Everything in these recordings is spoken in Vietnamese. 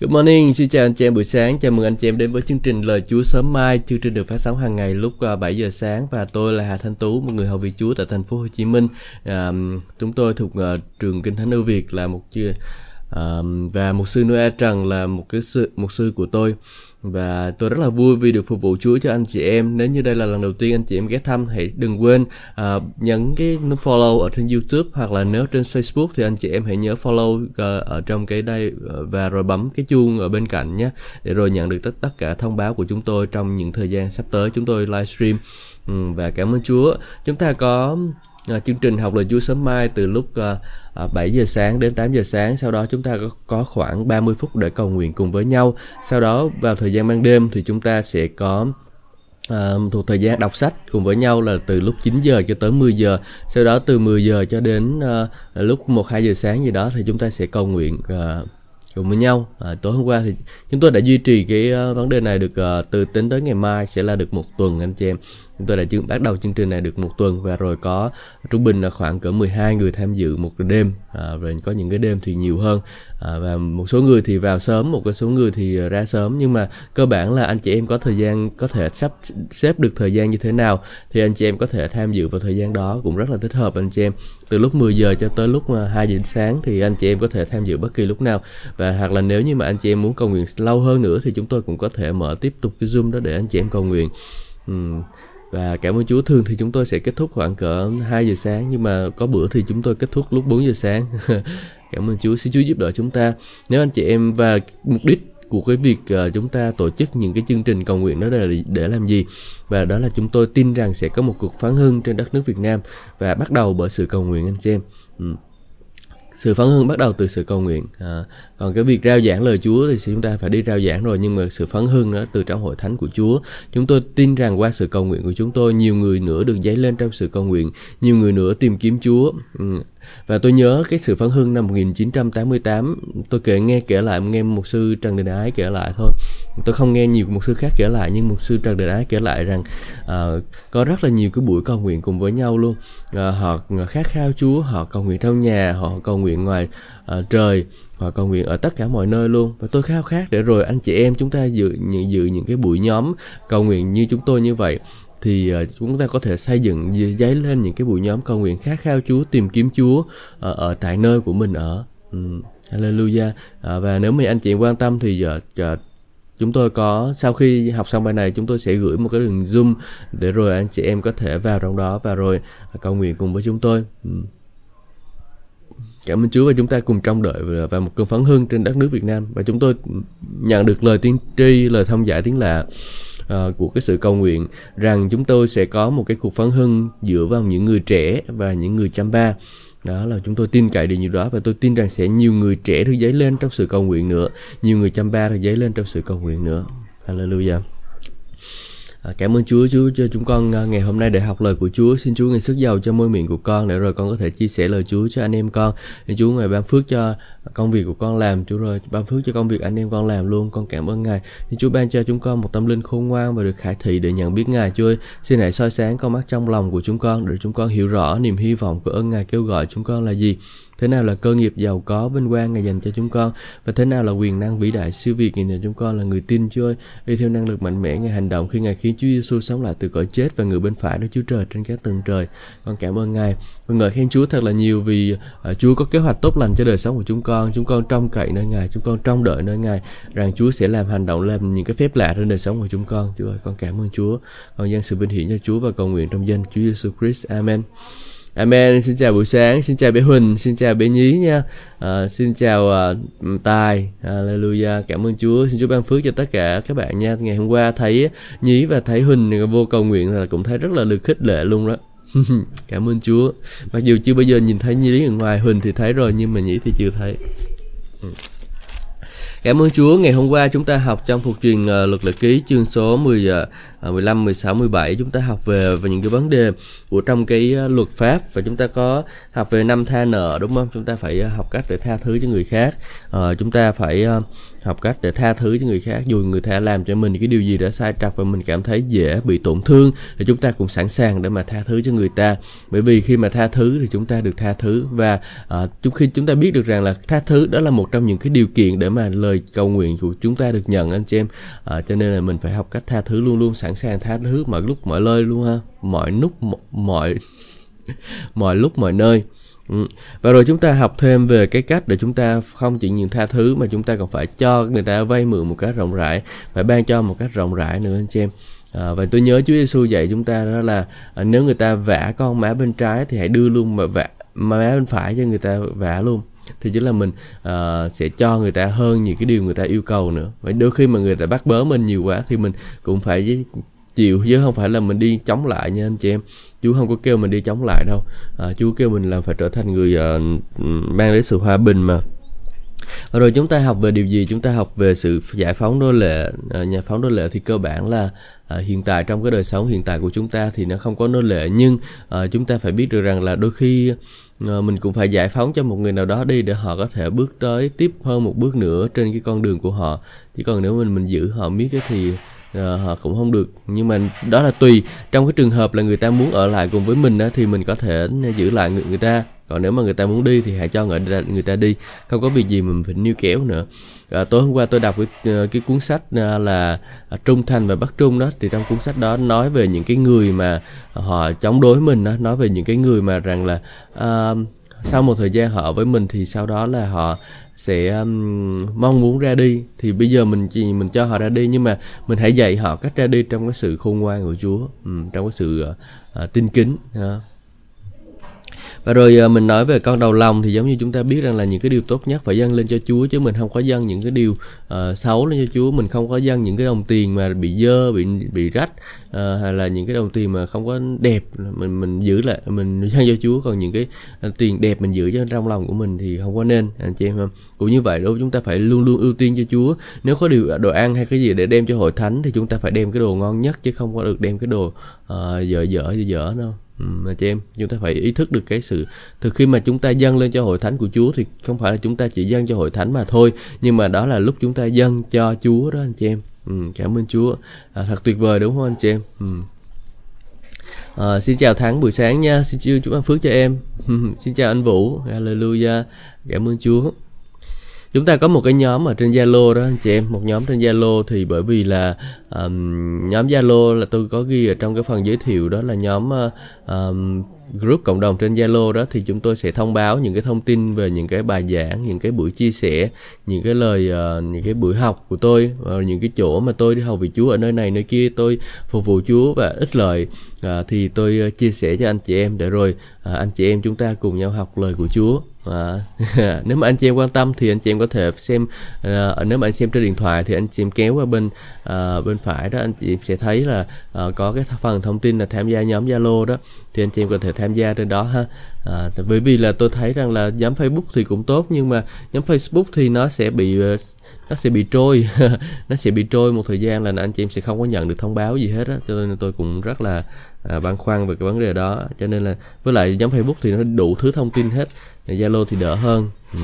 Good morning, xin chào anh chị em buổi sáng, chào mừng anh chị em đến với chương trình Lời Chúa sớm mai. Chương trình được phát sóng hàng ngày lúc à, 7 giờ sáng và tôi là Hà Thanh Tú, một người học vị Chúa tại thành phố Hồ Chí Minh. À, chúng tôi thuộc uh, trường Kinh Thánh ưu Việt là một chưa à, và một sư Noe Trần là một cái sư một sư của tôi và tôi rất là vui vì được phục vụ Chúa cho anh chị em. Nếu như đây là lần đầu tiên anh chị em ghé thăm, hãy đừng quên uh, nhấn cái nút follow ở trên YouTube hoặc là nếu trên Facebook thì anh chị em hãy nhớ follow uh, ở trong cái đây uh, và rồi bấm cái chuông ở bên cạnh nhé để rồi nhận được tất tất cả thông báo của chúng tôi trong những thời gian sắp tới chúng tôi livestream. Ừ, và cảm ơn Chúa. Chúng ta có à, chương trình học lời Chúa sớm mai từ lúc à, à 7 giờ sáng đến 8 giờ sáng. Sau đó chúng ta có, có khoảng 30 phút để cầu nguyện cùng với nhau. Sau đó vào thời gian ban đêm thì chúng ta sẽ có À, thuộc thời gian đọc sách cùng với nhau là từ lúc 9 giờ cho tới 10 giờ. Sau đó từ 10 giờ cho đến à, lúc 1 2 giờ sáng gì đó thì chúng ta sẽ cầu nguyện à, cùng với nhau. À, tối hôm qua thì chúng tôi đã duy trì cái uh, vấn đề này được uh, từ tính tới ngày mai sẽ là được một tuần anh chị em chúng tôi đã chương, bắt đầu chương trình này được một tuần và rồi có trung bình là khoảng cỡ 12 người tham dự một đêm. À, và có những cái đêm thì nhiều hơn. À, và một số người thì vào sớm một cái số người thì ra sớm. Nhưng mà cơ bản là anh chị em có thời gian có thể sắp xếp được thời gian như thế nào thì anh chị em có thể tham dự vào thời gian đó cũng rất là thích hợp anh chị em. Từ lúc 10 giờ cho tới lúc 2 giờ sáng thì anh chị em có thể tham dự bất kỳ lúc nào. Và hoặc là nếu như mà anh chị em muốn cầu nguyện lâu hơn nữa thì chúng tôi cũng có thể mở tiếp tục cái zoom đó để anh chị em cầu nguyện. Uhm và cảm ơn Chúa. Thường thì chúng tôi sẽ kết thúc khoảng cỡ 2 giờ sáng, nhưng mà có bữa thì chúng tôi kết thúc lúc 4 giờ sáng. Cảm ơn Chúa. Xin Chúa giúp đỡ chúng ta. Nếu anh chị em và mục đích của cái việc ờ, chúng ta tổ chức những cái chương trình cầu nguyện đó là để làm gì? Và đó là chúng tôi tin rằng sẽ có một cuộc phán hưng trên đất nước Việt Nam. Và bắt đầu bởi sự cầu nguyện, anh chị em. Ừ sự phấn hưng bắt đầu từ sự cầu nguyện à, còn cái việc rao giảng lời Chúa thì chúng ta phải đi rao giảng rồi nhưng mà sự phấn hưng đó từ trong hội thánh của Chúa chúng tôi tin rằng qua sự cầu nguyện của chúng tôi nhiều người nữa được dấy lên trong sự cầu nguyện nhiều người nữa tìm kiếm Chúa. Ừ, và tôi nhớ cái sự phấn hưng năm 1988 tôi kể nghe kể lại nghe một sư Trần Đình Ái kể lại thôi. Tôi không nghe nhiều một sư khác kể lại nhưng một sư Trần Đình Ái kể lại rằng uh, có rất là nhiều cái buổi cầu nguyện cùng với nhau luôn. Uh, họ khát khao Chúa họ cầu nguyện trong nhà họ cầu nguyện ngoài uh, trời họ cầu nguyện ở tất cả mọi nơi luôn. Và tôi khao khát để rồi anh chị em chúng ta dự dự những cái buổi nhóm cầu nguyện như chúng tôi như vậy thì ờ, chúng ta có thể xây dựng giấy lên những cái buổi nhóm cầu nguyện khát khao Chúa tìm kiếm Chúa ở, ở tại nơi của mình ở ừ. Hallelujah à, và nếu mà anh chị quan tâm thì uh, uh, chúng tôi có sau khi học xong bài này chúng tôi sẽ gửi một cái đường zoom để rồi anh chị em có thể vào trong đó và rồi cầu nguyện cùng với chúng tôi ừ. cảm ơn Chúa và chúng ta cùng trông đợi và một cơn phấn hưng trên đất nước Việt Nam và chúng tôi nhận được lời tiên tri lời thông giải tiếng lạ uh, của cái sự cầu nguyện rằng chúng tôi sẽ có một cái cuộc phấn hưng dựa vào những người trẻ và những người chăm ba đó là chúng tôi tin cậy điều như đó và tôi tin rằng sẽ nhiều người trẻ được dấy lên trong sự cầu nguyện nữa nhiều người chăm ba được dấy lên trong sự cầu nguyện nữa hallelujah À, cảm ơn Chúa Chúa cho chúng con ờ, ngày hôm nay để học lời của Chúa. Xin Chúa ngài sức giàu cho môi miệng của con để rồi con có thể chia sẻ lời Chúa cho anh em con. xin Chúa ngài ban phước cho công việc của con làm Chúa rồi ban phước cho công việc anh em con làm luôn. Con cảm ơn Ngài. Xin Chúa ban cho chúng con một tâm linh khôn ngoan và được khải thị để nhận biết Ngài Chúa ơi. Xin hãy soi sáng con mắt trong lòng của chúng con để chúng con hiểu rõ niềm hy vọng của ơn Ngài kêu gọi chúng con là gì thế nào là cơ nghiệp giàu có vinh quang ngài dành cho chúng con và thế nào là quyền năng vĩ đại siêu việt ngày chúng con là người tin Chúa ơi đi theo năng lực mạnh mẽ ngài hành động khi ngài khiến Chúa Giêsu sống lại từ cõi chết và người bên phải đó Chúa trời trên các tầng trời con cảm ơn ngài và ngợi khen Chúa thật là nhiều vì uh, Chúa có kế hoạch tốt lành cho đời sống của chúng con con chúng con trông cậy nơi ngài chúng con trông đợi nơi ngài rằng Chúa sẽ làm hành động làm những cái phép lạ trên đời sống của chúng con Chúa ơi con cảm ơn Chúa con dâng sự vinh hiển cho Chúa và cầu nguyện trong danh Chúa Giêsu Christ Amen Amen. Xin chào buổi sáng, xin chào bé Huỳnh, xin chào bé Nhí nha. À, xin chào uh, Tài. Hallelujah. Cảm ơn Chúa. Xin Chúa ban phước cho tất cả các bạn nha. Ngày hôm qua thấy Nhí và thấy Huỳnh vô cầu nguyện là cũng thấy rất là được khích lệ luôn đó. Cảm ơn Chúa. Mặc dù chưa bao giờ nhìn thấy Nhí ở ngoài, Huỳnh thì thấy rồi nhưng mà nhĩ thì chưa thấy. Ừ. Cảm ơn Chúa, ngày hôm qua chúng ta học trong thuộc truyền uh, luật lệ ký chương số 10 uh, 15, 16, 17 chúng ta học về về những cái vấn đề của trong cái uh, luật pháp và chúng ta có học về năm tha nợ đúng không? Chúng ta phải uh, học cách để tha thứ cho người khác. Uh, chúng ta phải uh, học cách để tha thứ cho người khác. Dù người ta làm cho mình cái điều gì đã sai trật và mình cảm thấy dễ bị tổn thương thì chúng ta cũng sẵn sàng để mà tha thứ cho người ta. Bởi vì khi mà tha thứ thì chúng ta được tha thứ và uh, khi chúng ta biết được rằng là tha thứ đó là một trong những cái điều kiện để mà lời cầu nguyện của chúng ta được nhận anh chị em. Uh, cho nên là mình phải học cách tha thứ luôn luôn sẵn sàng tha thứ mọi lúc mọi nơi luôn ha. Mọi lúc mọi mọi lúc mọi nơi. Ừ. Và rồi chúng ta học thêm về cái cách để chúng ta không chỉ những tha thứ mà chúng ta còn phải cho người ta vay mượn một cách rộng rãi, phải ban cho một cách rộng rãi nữa anh chị em. À, và tôi nhớ Chúa Giêsu dạy chúng ta đó là à, nếu người ta vả con má bên trái thì hãy đưa luôn mà vả má bên phải cho người ta vả luôn thì chính là mình uh, sẽ cho người ta hơn những cái điều người ta yêu cầu nữa và đôi khi mà người ta bắt bớ mình nhiều quá thì mình cũng phải chịu chứ không phải là mình đi chống lại nha anh chị em chú không có kêu mình đi chống lại đâu. À, chú kêu mình là phải trở thành người uh, mang đến sự hòa bình mà. Rồi chúng ta học về điều gì? Chúng ta học về sự giải phóng nô lệ à, nhà phóng nô lệ thì cơ bản là à, hiện tại trong cái đời sống hiện tại của chúng ta thì nó không có nô lệ. Nhưng à, chúng ta phải biết được rằng là đôi khi à, mình cũng phải giải phóng cho một người nào đó đi để họ có thể bước tới tiếp hơn một bước nữa trên cái con đường của họ. Chỉ còn nếu mình mình giữ họ miết thì Ờ, họ cũng không được. Nhưng mà đó là tùy. Trong cái trường hợp là người ta muốn ở lại cùng với mình thì mình có thể giữ lại người, người ta. Còn nếu mà người ta muốn đi thì hãy cho người ta, người ta đi. Không có việc gì mình phải níu kéo nữa. À, tối hôm qua tôi đọc cái, ờ, cái cuốn sách là trung thành và bắc trung đó thì trong cuốn sách đó nói về những cái người mà họ chống đối mình đó nói về những cái người mà rằng là uh, sau một thời gian họ ở với mình thì sau đó là họ sẽ um, mong muốn ra đi. Thì bây giờ mình chỉ mình cho họ ra đi nhưng mà mình hãy dạy họ cách ra đi trong cái sự khôn ngoan của Chúa um, trong cái sự uh, uh, tin kính uh, và rồi à, mình nói về con đầu lòng thì giống như chúng ta biết rằng là những cái điều tốt nhất phải dâng lên cho Chúa chứ mình không có dâng những cái điều uh, xấu lên cho Chúa. Mình không có dâng những cái đồng tiền mà bị dơ bị bị rách uh, hay là những cái đồng tiền mà không có đẹp. Mình mình giữ lại mình dâng cho Chúa. Còn những cái tiền đẹp mình giữ cho trong lòng của mình thì không có nên anh chị em không cũng như vậy đó chúng ta phải luôn luôn ưu tiên cho Chúa. Nếu có điều đồ ăn hay cái gì để đem cho hội thánh thì chúng ta phải đem cái đồ ngon nhất chứ không có được đem cái đồ uh, dở dở dở đâu. Ừ, mà chị em chúng ta phải ý thức được cái sự từ khi mà chúng ta dâng lên cho hội thánh của Chúa thì không phải là chúng ta chỉ dâng cho hội thánh mà thôi nhưng mà đó là lúc chúng ta dâng cho Chúa đó anh chị em. Ừ, cảm ơn Chúa. À, thật tuyệt vời đúng không anh chị em? Ừ. À, xin chào Thắng buổi sáng nha. Xin chào chúc ban phước cho em. Xin chào anh Vũ. Hallelujah. Cảm ơn Chúa chúng ta có một cái nhóm ở trên Zalo đó anh chị em. Một nhóm trên Zalo thì bởi vì là um, nhóm Zalo là tôi có ghi ở trong cái phần giới thiệu đó là nhóm uh, um, group cộng đồng trên Zalo đó thì chúng tôi sẽ thông báo những cái thông tin về những cái bài giảng, những cái buổi chia sẻ, những cái lời uh, những cái buổi học của tôi và những cái chỗ mà tôi đi học vì Chúa ở nơi này nơi kia tôi phục vụ Chúa và ích lợi à, thì tôi ờ, chia sẻ cho anh chị em để rồi à, anh chị em chúng ta cùng nhau học lời của Chúa. À, nếu mà anh chị em quan tâm thì anh chị em có thể xem à, nếu mà anh xem trên điện thoại thì anh chị em kéo qua bên à, bên phải đó anh chị em sẽ thấy là à, có cái phần thông tin là tham gia nhóm Zalo đó thì anh chị em có thể tham gia trên đó ha. À, bởi vì là tôi thấy rằng là nhóm Facebook thì cũng tốt nhưng mà nhóm Facebook thì nó sẽ bị ờ, nó sẽ bị trôi. Nó sẽ bị trôi một thời gian là anh chị em sẽ không có nhận được thông báo gì hết á. Cho nên tôi cũng rất là à, băn khoăn về cái vấn đề đó. Cho nên là với lại nhóm Facebook thì nó đủ thứ thông tin hết. Zalo thì đỡ hơn. Ừ.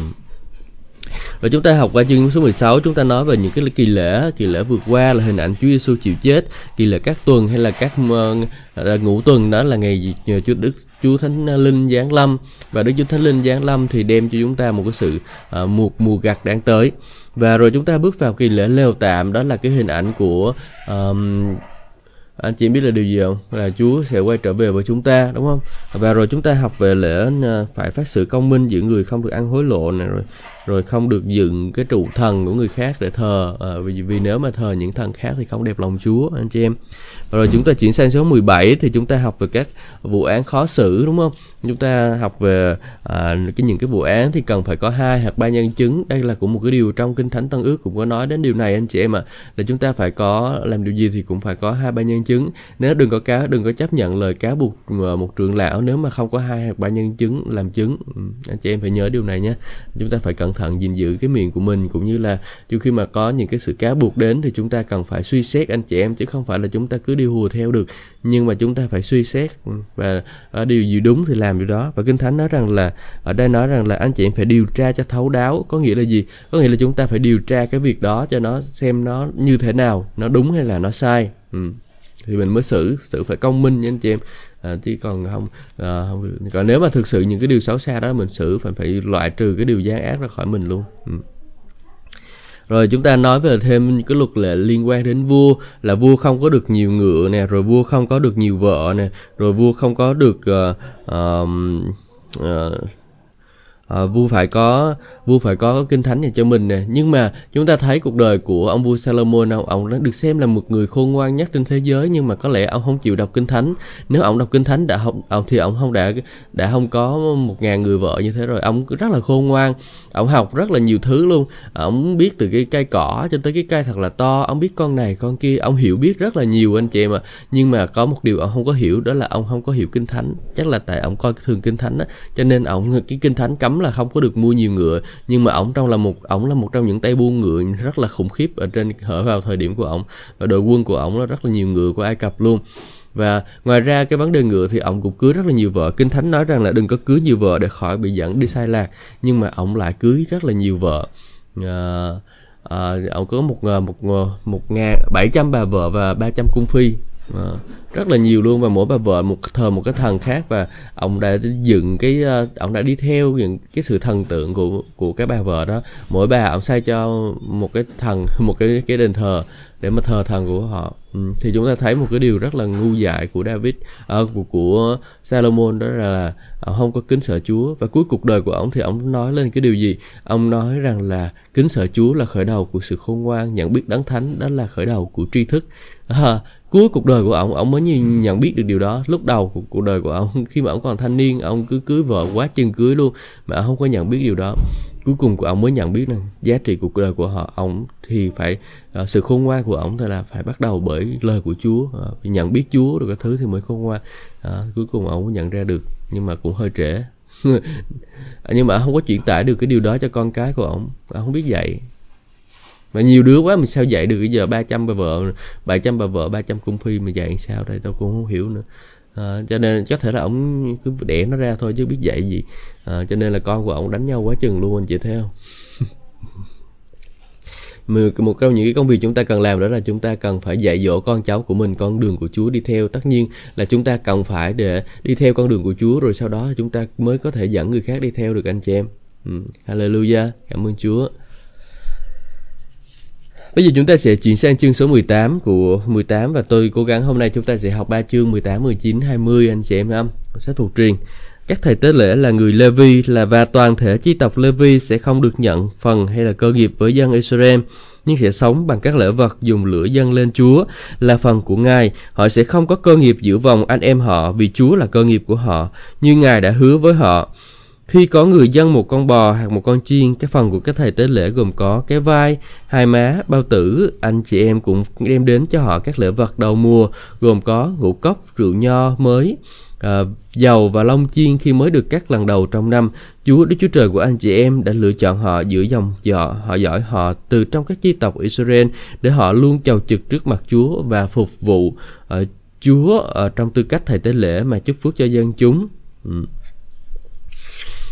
Và chúng ta học qua chương số 16 chúng ta nói về những cái kỳ lễ, kỳ lễ vượt qua là hình ảnh Chúa Giêsu chịu chết, kỳ lễ các tuần hay là các uh, ngũ tuần đó là ngày nhờ Chúa Đức Chúa Thánh Linh giáng lâm. Và Đức Chúa Thánh Linh giáng lâm thì đem cho chúng ta một cái sự ờ, uh, mùa mùa gặt đang tới. Và rồi chúng ta bước vào kỳ lễ lều tạm đó là cái hình ảnh của um, anh chị biết là điều gì không? Là Chúa sẽ quay trở về với chúng ta đúng không? Và rồi chúng ta học về lễ ờ, phải phát sự công minh giữa người không được ăn hối lộ này rồi rồi không được dựng cái trụ thần của người khác để thờ. À, vì vì nếu mà thờ những thần khác thì không đẹp lòng Chúa anh chị em. Rồi chúng ta chuyển sang số 17 thì chúng ta học về các vụ án khó xử đúng không? Chúng ta học về à, cái những cái vụ án thì cần phải có hai hoặc ba nhân chứng. Đây là cũng một cái điều trong kinh thánh tân ước cũng có nói đến điều này anh chị em ạ. À, là chúng ta phải có làm điều gì thì cũng phải có hai ba nhân chứng. Nếu đừng có cá đừng có chấp nhận lời cáo buộc ờ, một trưởng lão nếu mà không có hai hoặc ba nhân chứng làm chứng. Ừ, anh chị em phải nhớ điều này nhé. Chúng ta phải cẩn thận, gìn giữ cái miệng của mình, cũng như là dù khi mà có những cái sự cá buộc đến thì chúng ta cần phải suy xét anh chị em, chứ không phải là chúng ta cứ đi hùa theo được. Nhưng mà chúng ta phải suy xét ừ, và ở điều gì đúng thì làm điều đó. Và kinh thánh nói rằng là, ở đây nói rằng là anh chị em phải điều tra cho thấu đáo, có nghĩa là gì? Có nghĩa là chúng ta phải điều tra cái việc đó cho nó xem nó như thế nào, nó đúng hay là nó sai. Ừ. thì mình mới xử xử phải công minh nha anh chị em à, chứ còn không, à, không còn nếu mà thực sự những cái điều xấu xa đó mình xử phải phải loại trừ cái điều gian ác ra khỏi mình luôn ừ. Rồi chúng ta nói về thêm cái luật lệ liên quan đến vua là vua không có được nhiều ngựa nè, rồi vua không có được nhiều vợ nè, rồi vua không có được uh, uh, uh, uh, vua phải có vua phải có kinh thánh nhà cho mình nè. Nhưng mà chúng ta thấy cuộc đời của ông vua Salomon, ông ông đã được xem là một người khôn ngoan nhất trên thế giới, nhưng mà có lẽ ông không chịu đọc kinh thánh. Nếu ông đọc kinh thánh đã học ông thì ông không đã đã không có một ngàn người vợ như thế rồi. Ông rất là khôn ngoan, ông học rất là nhiều thứ luôn. Ông biết từ cái cây cỏ cho tới cái cây thật là to. Ông biết con này, con kia, ông hiểu biết rất là nhiều anh chị em ạ. Nhưng mà có một điều ông không có hiểu, đó là ông không có hiểu kinh thánh. Chắc là tại ông coi thường kinh thánh á, cho nên ông, cái kinh thánh cấm là không có được mua nhiều ngựa nhưng mà ổng trong là một ổng là một trong những tay buôn ngựa rất là khủng khiếp ở trên ở vào thời điểm của ổng. Và đội quân của ổng nó rất là nhiều ngựa của Ai Cập luôn. Và ngoài ra cái vấn đề ngựa thì ông cũng cưới rất là nhiều vợ. Kinh thánh nói rằng là đừng có cưới nhiều vợ để khỏi bị dẫn đi sai lạc. Nhưng mà ông lại cưới rất là nhiều vợ. Ờ, ờ, à, à, ông có một ờ, một một ngàn bảy trăm bà vợ và ba trăm cung phi à, rất là nhiều luôn và mỗi bà vợ một thờ một cái thần khác và ông đã dựng cái ờ, ông đã đi theo những cái sự thần tượng của của cái bà vợ đó. Mỗi bà ông xây cho một cái thần một cái cái đền thờ để mà thờ thần của họ. Ừ. thì chúng ta thấy một cái điều rất là ngu dại của David à, của của Salomon đó là ông không có kính sợ Chúa. Và cuối cuộc đời của ông thì ông nói lên cái điều gì? Ông nói rằng là kính sợ Chúa là khởi đầu của sự khôn ngoan nhận biết đấng thánh đó là khởi đầu của tri thức. À, cuối cuộc đời của ông ông mới nhận biết được điều đó. Lúc đầu cuộc đời của ông khi mà ông còn thanh niên ông cứ cưới vợ quá chân cưới luôn mà ông không có nhận biết điều đó. Cuối cùng của ông mới nhận biết rằng giá trị cuộc đời của họ ông thì phải uh, sự khôn ngoan của ông là phải bắt đầu bởi lời của Chúa. Uh, nhận biết Chúa được các thứ thì mới khôn ngoan. Uh, cuối cùng ông mới nhận ra được nhưng mà cũng hơi trễ. Nhưng mà không có truyền tải được cái điều đó cho con cái của ông. Ông không biết dạy mà nhiều đứa quá mình sao dạy được bây giờ 300 bà vợ 700 bà vợ 300 cung phi mà dạy sao đây? Tao cũng không hiểu nữa. À, cho nên có thể là ông cứ đẻ nó ra thôi chứ biết dạy gì. À, cho nên là con của ông đánh nhau quá chừng luôn anh chị thấy không? Một trong những cái công việc chúng ta cần làm đó là chúng ta cần phải dạy dỗ con cháu của mình con đường của Chúa đi theo. Tất nhiên là chúng ta cần phải để đi theo con đường của Chúa rồi sau đó chúng ta mới có thể dẫn người khác đi theo được anh chị em. Ừ. Hallelujah. Cảm ơn Chúa. Bây giờ chúng ta sẽ chuyển sang chương số 18 của 18 và tôi cố gắng hôm nay chúng ta sẽ học ba chương 18, 19, 20 anh chị em không? Sách thuộc truyền. Các thầy tế lễ là người Levi là và toàn thể chi tộc Levi sẽ không được nhận phần hay là cơ nghiệp với dân Israel nhưng sẽ sống bằng các lễ vật dùng lửa dâng lên Chúa là phần của Ngài. Họ sẽ không có cơ nghiệp giữa vòng anh em họ vì Chúa là cơ nghiệp của họ, như Ngài đã hứa với họ. Khi có người dân một con bò hoặc một con chiên, các phần của các thầy tế lễ gồm có cái vai, hai má, bao tử, anh chị em cũng đem đến cho họ các lễ vật đầu mùa, gồm có ngũ cốc, rượu nho mới, à, dầu và lông chiên khi mới được cắt lần đầu trong năm. Chúa Đức Chúa Trời của anh chị em đã lựa chọn họ giữa dòng dọ, họ giỏi họ từ trong các chi tộc Israel để họ luôn chầu trực trước mặt Chúa và phục vụ uh, Chúa ở trong tư cách thầy tế lễ mà chúc phước cho dân chúng. Ừ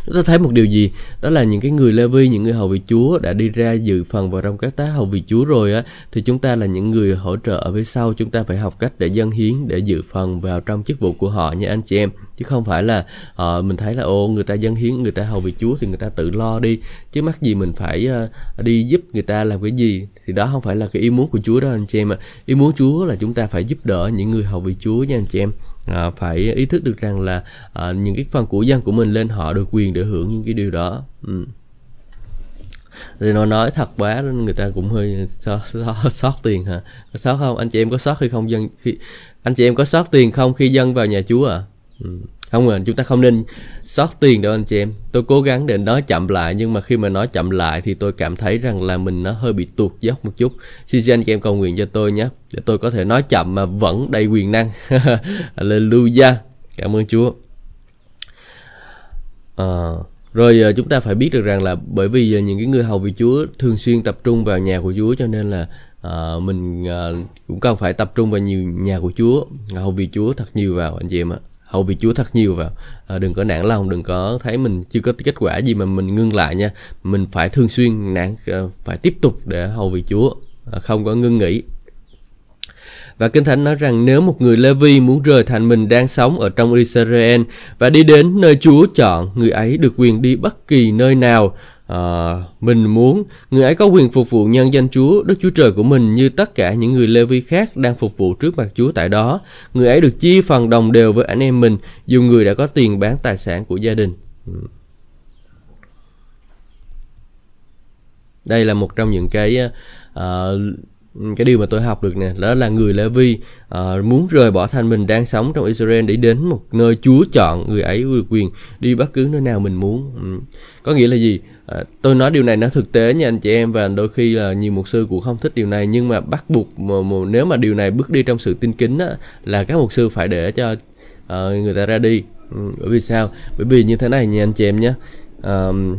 chúng ta thấy một điều gì? Đó là những cái người Levi những người hầu vị Chúa đã đi ra dự phần vào trong các tá hầu vị Chúa rồi á. Thì chúng ta là những người hỗ trợ ở phía sau. Chúng ta phải học cách để dân hiến để dự phần vào trong chức vụ của họ nha anh chị em. Chứ không phải là uh, mình thấy là ô người ta dân hiến người ta hầu vị Chúa thì người ta tự lo đi. Chứ mắc gì mình phải uh, đi giúp người ta làm cái gì? Thì đó không phải là cái ý muốn của Chúa đó anh chị em ạ. À. ý muốn Chúa là chúng ta phải giúp đỡ những người hầu vị Chúa nha anh chị em à, phải ý thức được rằng là à, những cái phần của dân của mình lên họ được quyền để hưởng những cái điều đó. Ừ. thì nó nói thật quá người ta cũng hơi sót, tiền hả? Có sót không? Anh chị em có sót khi không dân khi anh chị em có sót tiền không khi dân vào nhà chúa à? Ừ. Không rồi chúng ta không nên sót tiền đâu anh chị em. Tôi cố gắng để nói chậm lại nhưng mà khi mà nói chậm lại thì tôi cảm thấy rằng là mình nó hơi bị tuột dốc một chút. Xin anh chị em cầu nguyện cho tôi nhé. Để tôi có thể nói chậm mà vẫn đầy quyền năng. Hallelujah. Cảm ơn Chúa. À, rồi ờ, chúng ta phải biết được rằng là bởi vì ờ, những cái người hầu vị Chúa thường xuyên tập trung vào nhà của Chúa cho nên là à, mình à, cũng cần phải tập trung vào nhiều nhà của Chúa hầu vị Chúa thật nhiều vào anh chị em ạ hầu vì Chúa thật nhiều vào à, đừng có nản lòng đừng có thấy mình chưa có kết quả gì mà mình ngưng lại nha. Mình phải thường xuyên nản à, phải tiếp tục để hầu vì Chúa à, không có ngưng nghỉ. Và Kinh Thánh nói rằng nếu một người Levi muốn rời thành mình đang sống ở trong Israel và đi đến nơi Chúa chọn, người ấy được quyền đi bất kỳ nơi nào à, mình muốn. Người ấy có quyền phục vụ nhân danh Chúa, Đức Chúa Trời của mình như tất cả những người Lê-vi khác đang phục vụ trước mặt Chúa tại đó. Người ấy được chia phần đồng đều với anh em mình, dù người đã có tiền bán tài sản của gia đình. Ừ. Đây là một trong những cái à, cái điều mà tôi học được nè đó là người Lê Vi à, muốn rời bỏ thành mình đang sống trong Israel để đến một nơi Chúa chọn người ấy được quyền đi bất cứ nơi nào mình muốn ừ. có nghĩa là gì À, tôi nói điều này nó thực tế nha anh chị em và đôi khi là nhiều mục sư cũng không thích điều này nhưng mà bắt buộc mà, mà, nếu mà điều này bước đi trong sự tin kính á, là các mục sư phải để cho uh, người ta ra đi. Ừ, bởi vì sao? Bởi vì như thế này nha anh chị em nhé. Uh,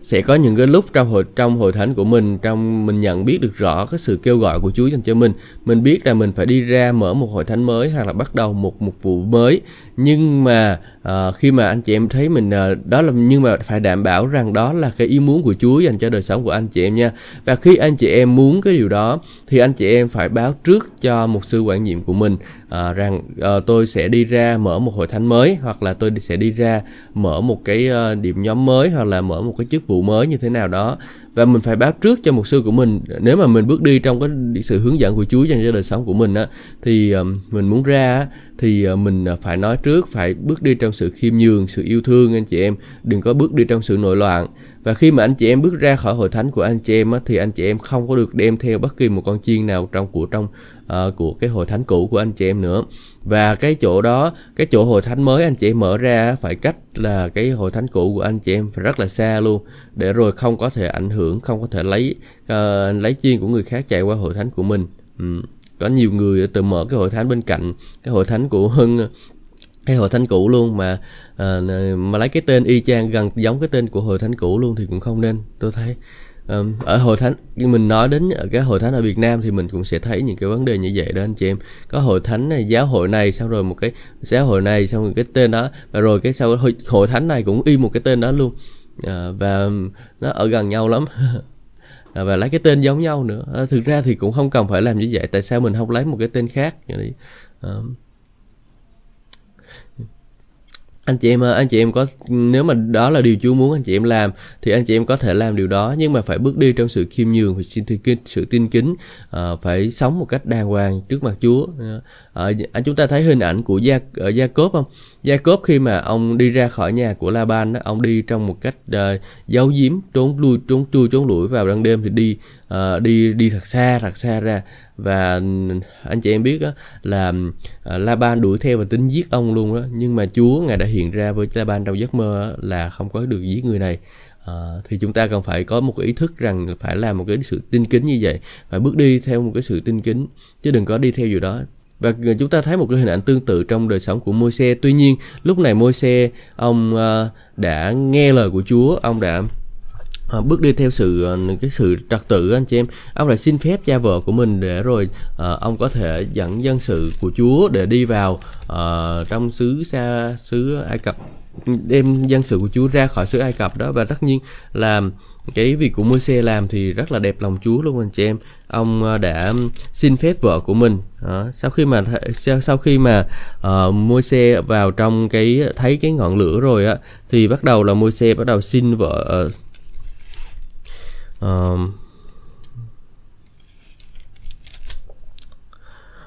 sẽ có những cái lúc trong hội trong hội thánh của mình trong mình nhận biết được rõ cái sự kêu gọi của Chúa dành cho mình mình biết là mình phải đi ra mở một hội thánh mới hoặc là bắt đầu một một vụ mới nhưng mà uh, khi mà anh chị em thấy mình uh, đó là nhưng mà phải đảm bảo rằng đó là cái ý muốn của Chúa dành cho đời sống của anh chị em nha. Và khi anh chị em muốn cái điều đó thì anh chị em phải báo trước cho một sư quản nhiệm của mình uh, rằng uh, tôi sẽ đi ra mở một hội thánh mới hoặc là tôi sẽ đi ra mở một cái uh, điểm nhóm mới hoặc là mở một cái chức vụ mới như thế nào đó và mình phải báo trước cho một sư của mình. Nếu mà mình bước đi trong cái sự hướng dẫn của Chúa dành cho đời sống của mình á, thì ờ, mình muốn ra thì ờ, mình ờ, phải nói trước, phải bước đi trong sự khiêm nhường, sự yêu thương, anh chị em. Đừng có bước đi trong sự nội loạn và khi mà anh chị em bước ra khỏi hội thánh của anh chị em á, thì anh chị em không có được đem theo bất kỳ một con chiên nào trong của trong uh, của cái hội thánh cũ của anh chị em nữa và cái chỗ đó cái chỗ hội thánh mới anh chị em mở ra phải cách là cái hội thánh cũ của anh chị em phải rất là xa luôn để rồi không có thể ảnh hưởng không có thể lấy uh, lấy chiên của người khác chạy qua hội thánh của mình ừ. có nhiều người từ mở cái hội thánh bên cạnh cái hội thánh của hưng cái hội thánh cũ luôn mà à, mà lấy cái tên y chang gần giống cái tên của hội thánh cũ luôn thì cũng không nên tôi thấy. Um, ở hội thánh mình nói đến ở cái hội thánh ở Việt Nam thì mình cũng sẽ thấy những cái vấn đề như vậy đó anh chị em. Có hội thánh này giáo hội này xong rồi một cái giáo hội này xong rồi cái tên đó và rồi cái sau hội, hội thánh này cũng y một cái tên đó luôn. À, và nó ở gần nhau lắm. À, và lấy cái tên giống nhau nữa. À, thực ra thì cũng không cần phải làm như vậy tại sao mình không lấy một cái tên khác? Vậy à, anh chị em anh chị em có nếu mà đó là điều Chúa muốn anh chị em làm thì anh chị em có thể làm điều đó nhưng mà phải bước đi trong sự khiêm nhường và sự tin kính uh, phải sống một cách đàng hoàng trước mặt Chúa. Uh, anh chúng ta thấy hình ảnh của Gia ở Gia Cốp không? Gia Cốp khi mà ông đi ra khỏi nhà của La Ban đó, ông đi trong một cách uh, giấu giếm trốn lui trốn chui trốn lủi vào ban đêm thì đi uh, đi đi thật xa thật xa ra. Và ừ, anh chị em biết đó, là ừ, uh, La Ban đuổi theo và tính giết ông luôn đó. Nhưng mà Chúa ngài đã hiện ra với La Ban trong giấc mơ đó, là không có được giết người này. À, thì chúng ta cần phải có một cái ý thức rằng phải làm một cái sự tin kính như vậy. Phải bước đi theo một cái sự tin kính chứ đừng có đi theo điều đó. Và ừ, chúng ta thấy một cái hình ảnh tương tự trong đời sống của Môi-se. Tuy nhiên lúc này Môi-se ông uh, đã nghe lời của Chúa ông đã À, bước đi theo sự ờ, cái sự trật tự anh chị em. Ông lại xin phép cha vợ của mình để rồi à, ông có thể dẫn dân sự của Chúa để đi vào à, trong xứ xa xứ Ai Cập đem dân sự của Chúa ra khỏi xứ Ai Cập đó. Và tất nhiên là cái việc của Môi-se làm thì rất là đẹp lòng Chúa luôn anh chị em. Ông đã xin phép vợ của mình à, sau khi mà sau, sau khi mà uh, Môi-se vào trong cái thấy cái ngọn lửa rồi á thì bắt đầu là Môi-se bắt đầu xin vợ uh, um,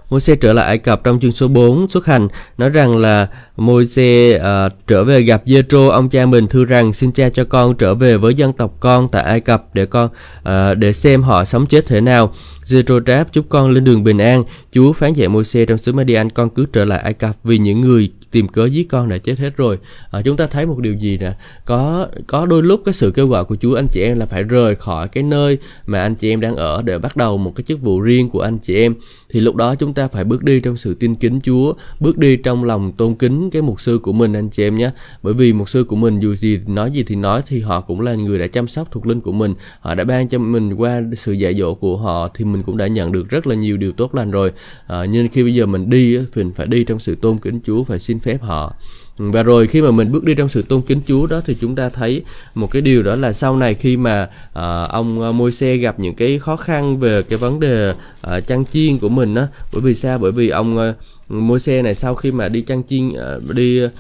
Môi-se trở lại Ai Cập trong chương số 4 xuất hành nói rằng là Môi-se uh, ờ, trở về gặp Giê-trô ông cha mình thưa rằng xin cha cho con trở về với dân tộc con tại Ai Cập để con uh, để xem họ sống chết thế nào Jethro đáp chúc con lên đường bình an. Chúa phán dạy Môi-se trong xứ Madian con cứ trở lại Ai Cập vì những người tìm cớ giết con đã chết hết rồi. À, chúng ta thấy một điều gì nè, có có đôi lúc cái sự kêu gọi của Chúa anh chị em là phải rời khỏi cái nơi mà anh chị em đang ở để bắt đầu một cái chức vụ riêng của anh chị em. Thì lúc đó chúng ta phải bước đi trong sự tin kính Chúa, bước đi trong lòng tôn kính cái mục sư của mình anh chị em nhé. Bởi vì mục sư của mình dù gì nói gì thì nói thì họ cũng là người đã chăm sóc thuộc linh của mình, họ đã ban cho mình qua sự dạy dỗ của họ thì mình cũng đã nhận được rất là nhiều điều tốt lành rồi. À, nhưng khi bây giờ mình đi thì mình phải đi trong sự tôn kính Chúa, phải xin phép họ và rồi khi mà mình bước đi trong sự tôn kính Chúa đó thì chúng ta thấy một cái điều đó là sau này khi mà à, ông à, môi xe gặp những cái khó khăn về cái vấn đề à, chăn chiên của mình á bởi vì sao bởi vì ông à, mua môi xe này sau khi mà đi chăn chiên ờ, đi uh,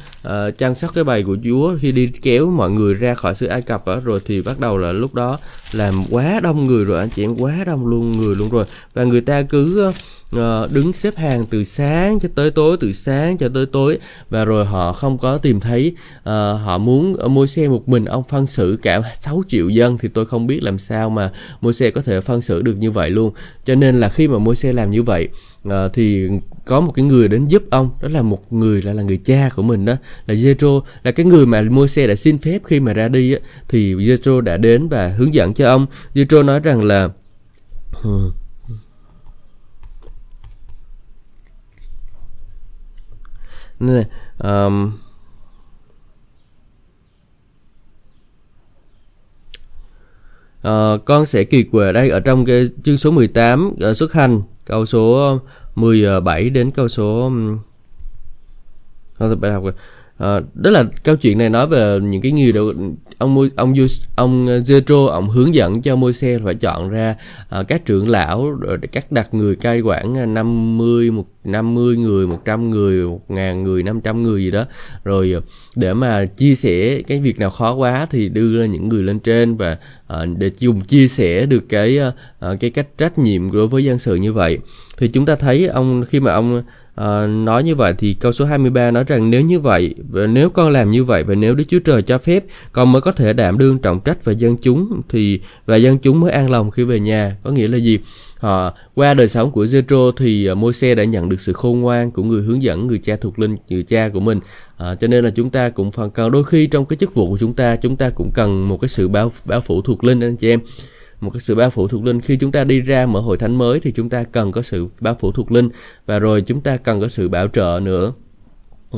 chăm sóc cái bài của Chúa khi đi kéo mọi người ra khỏi xứ Ai Cập đó, rồi thì bắt đầu là lúc đó làm quá đông người rồi anh chị em quá đông luôn người luôn rồi. Và người ta cứ uh, đứng xếp hàng từ sáng cho tới tối từ sáng cho tới tối. Và rồi họ không có tìm thấy uh, họ muốn mua xe một mình. Ông phân xử cả 6 triệu dân thì tôi không biết làm sao mà mua xe có thể phân xử được như vậy luôn. Cho nên là khi mà mua xe làm như vậy uh, thì có một cái người đến giúp ông đó là một người là là người cha của mình đó là Jethro là cái người mà mua xe đã xin phép khi mà ra đi á, thì Jethro đã đến và hướng dẫn cho ông. Jethro nói rằng là nên là um, uh, con sẽ kỳ quệ đây ở trong cái chương số 18 uh, ờ, xuất hành câu số 17 ờ, đến câu số con phải đọc rồi À, đó là câu chuyện này nói về những cái người đầu ông ông ông Zetro ông hướng dẫn cho Môi-se phải chọn ra uh, các trưởng lão rồi các đặt người cai quản ờ, 50 một 50 người 100 người 1 ngàn người 500 người gì đó. Rồi để mà chia sẻ cái việc nào khó quá thì đưa ra những người lên trên và uh, để dùng chia sẻ được cái uh, cái cách trách nhiệm đối với dân sự như vậy. Thì chúng ta thấy ông khi mà ông À, nói như vậy thì câu số 23 nói rằng nếu như vậy nếu con làm như vậy và nếu Đức Chúa Trời cho phép con mới có thể đảm đương trọng trách và dân chúng thì và dân chúng mới an lòng khi về nhà. Có nghĩa là gì? À, qua đời sống của Jethro thì uh, Môi-se đã nhận được sự khôn ngoan của người hướng dẫn người cha thuộc linh người cha của mình. À, cho nên là chúng ta cũng phần cần đôi khi trong cái chức vụ của chúng ta chúng ta cũng cần một cái sự bao bao phủ thuộc linh anh chị em một cái sự bao phủ thuộc linh. Khi chúng ta đi ra mở hội thánh mới thì chúng ta cần có sự bao phủ thuộc linh và rồi chúng ta cần có sự bảo trợ nữa.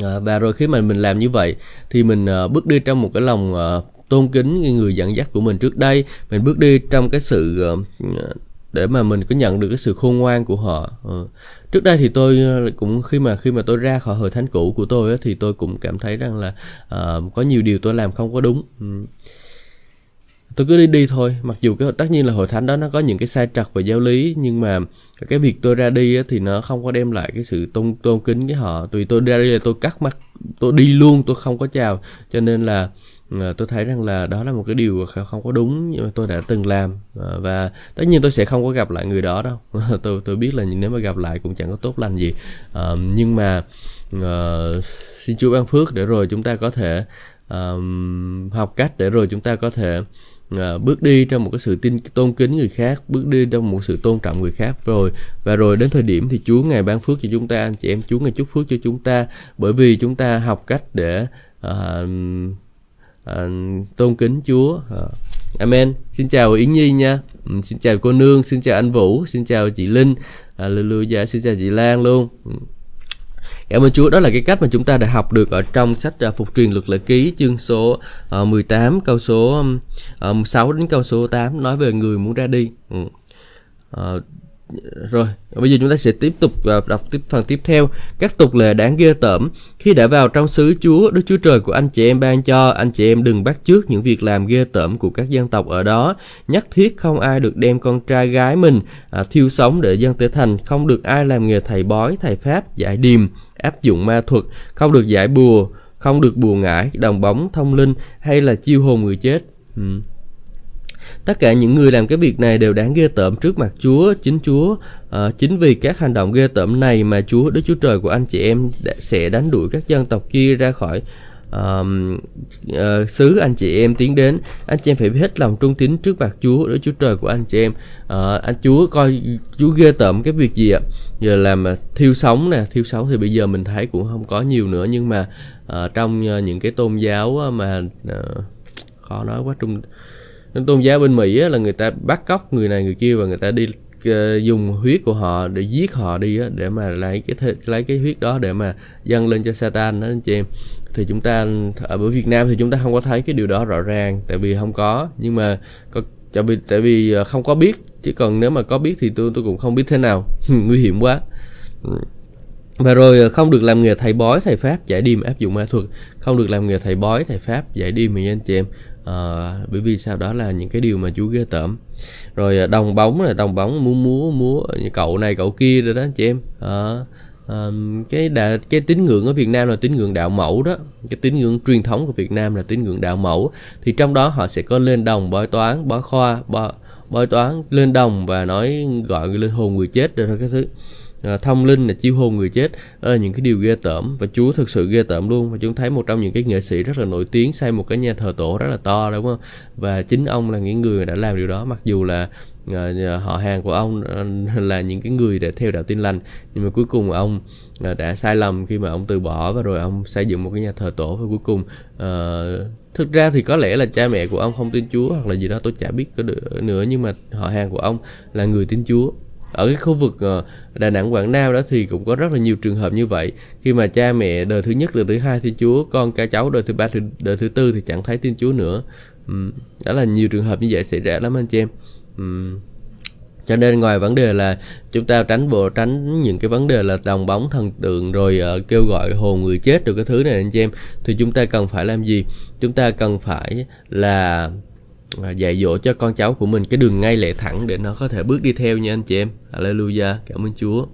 À, và rồi khi mà mình làm như vậy thì mình uh, bước đi trong một cái lòng uh, tôn kính người dẫn dắt của mình trước đây. Mình bước đi trong cái sự uh, để mà mình có nhận được cái sự khôn ngoan của họ. Ờ, trước đây thì tôi cũng khi mà khi mà tôi ra khỏi hội thánh cũ của tôi á, thì tôi cũng cảm thấy rằng là uh, có nhiều điều tôi làm không có đúng. Ừ tôi cứ đi đi thôi. Mặc dù cái tất nhiên là hội thánh đó nó có những cái sai trật về giáo lý nhưng mà cái việc tôi ra đi á, thì nó không có đem lại cái sự tôn tôn kính với họ. Tùy tôi ra đi là tôi cắt mắt tôi đi luôn tôi không có chào. Cho nên là ờ, tôi thấy rằng là đó là một cái điều không có đúng nhưng mà tôi đã từng làm. Ờ, và tất nhiên tôi sẽ không có gặp lại người đó đâu. Tôi tôi biết là nếu mà gặp lại cũng chẳng có tốt lành gì. À, nhưng mà xin Chúa ban phước để rồi chúng ta có thể học cách để rồi chúng ta có thể à, bước đi trong một cái sự tin tôn kính người khác bước đi trong một sự tôn trọng người khác. Rồi và rồi đến thời điểm thì Chúa ngài ban phước cho chúng ta anh chị em Chúa ngài chúc phước cho chúng ta. Bởi vì chúng ta học cách để à, à, tôn kính Chúa. À, Amen. Xin chào Yến Nhi nha. Ừ, xin chào cô Nương xin chào anh Vũ xin chào chị Linh. À, Hallelujah. Xin chào chị Lan luôn. Ừ. Cảm ơn Chúa, đó là cái cách mà chúng ta đã học được ở trong sách à, Phục truyền luật lệ ký chương số à, 18 câu số 6 à, đến câu số 8 nói về người muốn ra đi. Ừ. Ờ, rồi bây giờ chúng ta sẽ tiếp tục à, đọc tiếp phần tiếp theo. Các tục lệ đáng ghê tởm. Khi đã vào trong xứ Chúa Đức Chúa Trời của anh chị em ban cho anh chị em đừng bắt chước những việc làm ghê tởm của các dân tộc ở đó. Nhất thiết không ai được đem con trai gái mình à, thiêu sống để dân tế thành. Không được ai làm nghề thầy bói thầy pháp giải điềm áp dụng ma thuật. Không được giải bùa không được bùa ngải đồng bóng thông linh hay là chiêu hồn người chết. Ừ. Tất cả những người làm cái việc này đều đáng ghê tởm trước mặt Chúa, chính Chúa. À, chính vì các hành động ghê tởm này mà Chúa Đức Chúa Trời của anh chị em sẽ đánh đuổi các dân tộc kia ra khỏi uh, uh, xứ anh chị em tiến đến. Anh chị em phải hết lòng trung tín trước mặt Chúa Đức Chúa Trời của anh chị em. Uh, anh Chúa coi Chúa ghê tởm cái việc gì ạ? Giờ làm thiêu sống nè thiêu sống thì bây giờ mình thấy cũng không có nhiều nữa nhưng mà uh, trong uh, những cái tôn giáo mà uh, khó nói quá trung tôn giáo bên Mỹ á, là người ta bắt cóc người này người kia và người ta đi uh, dùng huyết của họ để giết họ đi á, để mà lấy cái th- lấy cái huyết đó để mà dâng lên cho Satan đó anh chị em. Thì chúng ta ở Việt Nam thì chúng ta không có thấy cái điều đó rõ ràng tại vì không có. Nhưng mà có tại vì tại vì ờ, không có biết. Chứ còn nếu mà có biết thì tôi tôi cũng không biết thế nào. Nguy hiểm quá. Ừ. Và rồi ờ, không được làm nghề thầy bói thầy pháp giải điềm áp dụng ma thuật. Không được làm nghề thầy bói thầy pháp giải điềm thì anh chị em à, bởi vì sao? Đó là những cái điều mà chú ghê tởm. Rồi ờ, đồng bóng là đồng bóng múa múa múa cậu này cậu kia rồi đó anh chị em. À, à, cái đà, cái tín ngưỡng ở Việt Nam là tín ngưỡng đạo mẫu đó. Cái tín ngưỡng truyền thống của Việt Nam là tín ngưỡng đạo mẫu. Thì trong đó họ sẽ có lên đồng bói toán bói khoa bói, bói toán lên đồng và nói gọi lên hồn người chết rồi cái thứ. Ờ, thông linh là chiêu hồn người chết. Đó là những cái điều ghê tởm và Chúa thực sự ghê tởm luôn. Và chúng thấy một trong những cái nghệ sĩ rất là nổi tiếng xây một cái nhà thờ tổ rất là to đúng không? Và chính ông là những người đã làm điều đó. Mặc dù là ờ, họ hàng của ông ờ, là những cái người để theo đạo tin lành. Nhưng mà cuối cùng ông đã sai lầm khi mà ông từ bỏ và rồi ông xây dựng một cái nhà thờ tổ. Và cuối cùng uh, thực ra thì có lẽ là cha mẹ của ông không tin Chúa hoặc là gì đó tôi chả biết có được nữa. Nhưng mà họ hàng của ông là người tin Chúa ở cái khu vực ờ, Đà Nẵng Quảng Nam đó thì cũng có rất là nhiều trường hợp như vậy. Khi mà cha mẹ đời thứ nhất đời thứ hai Thiên Chúa con cả cháu đời thứ ba đời thứ tư thì chẳng thấy Thiên Chúa nữa. Đó là nhiều trường hợp như vậy xảy ra lắm anh chị em. Cho nên ngoài vấn đề là chúng ta tránh bộ tránh những cái vấn đề là đồng bóng thần tượng rồi uh, kêu gọi hồn người chết được cái thứ này anh chị em thì chúng ta cần phải làm gì? Chúng ta cần phải là à, dạy dỗ cho con cháu của mình cái đường ngay lẽ thẳng để nó có thể bước đi theo nha anh chị em Alleluia, cảm ơn Chúa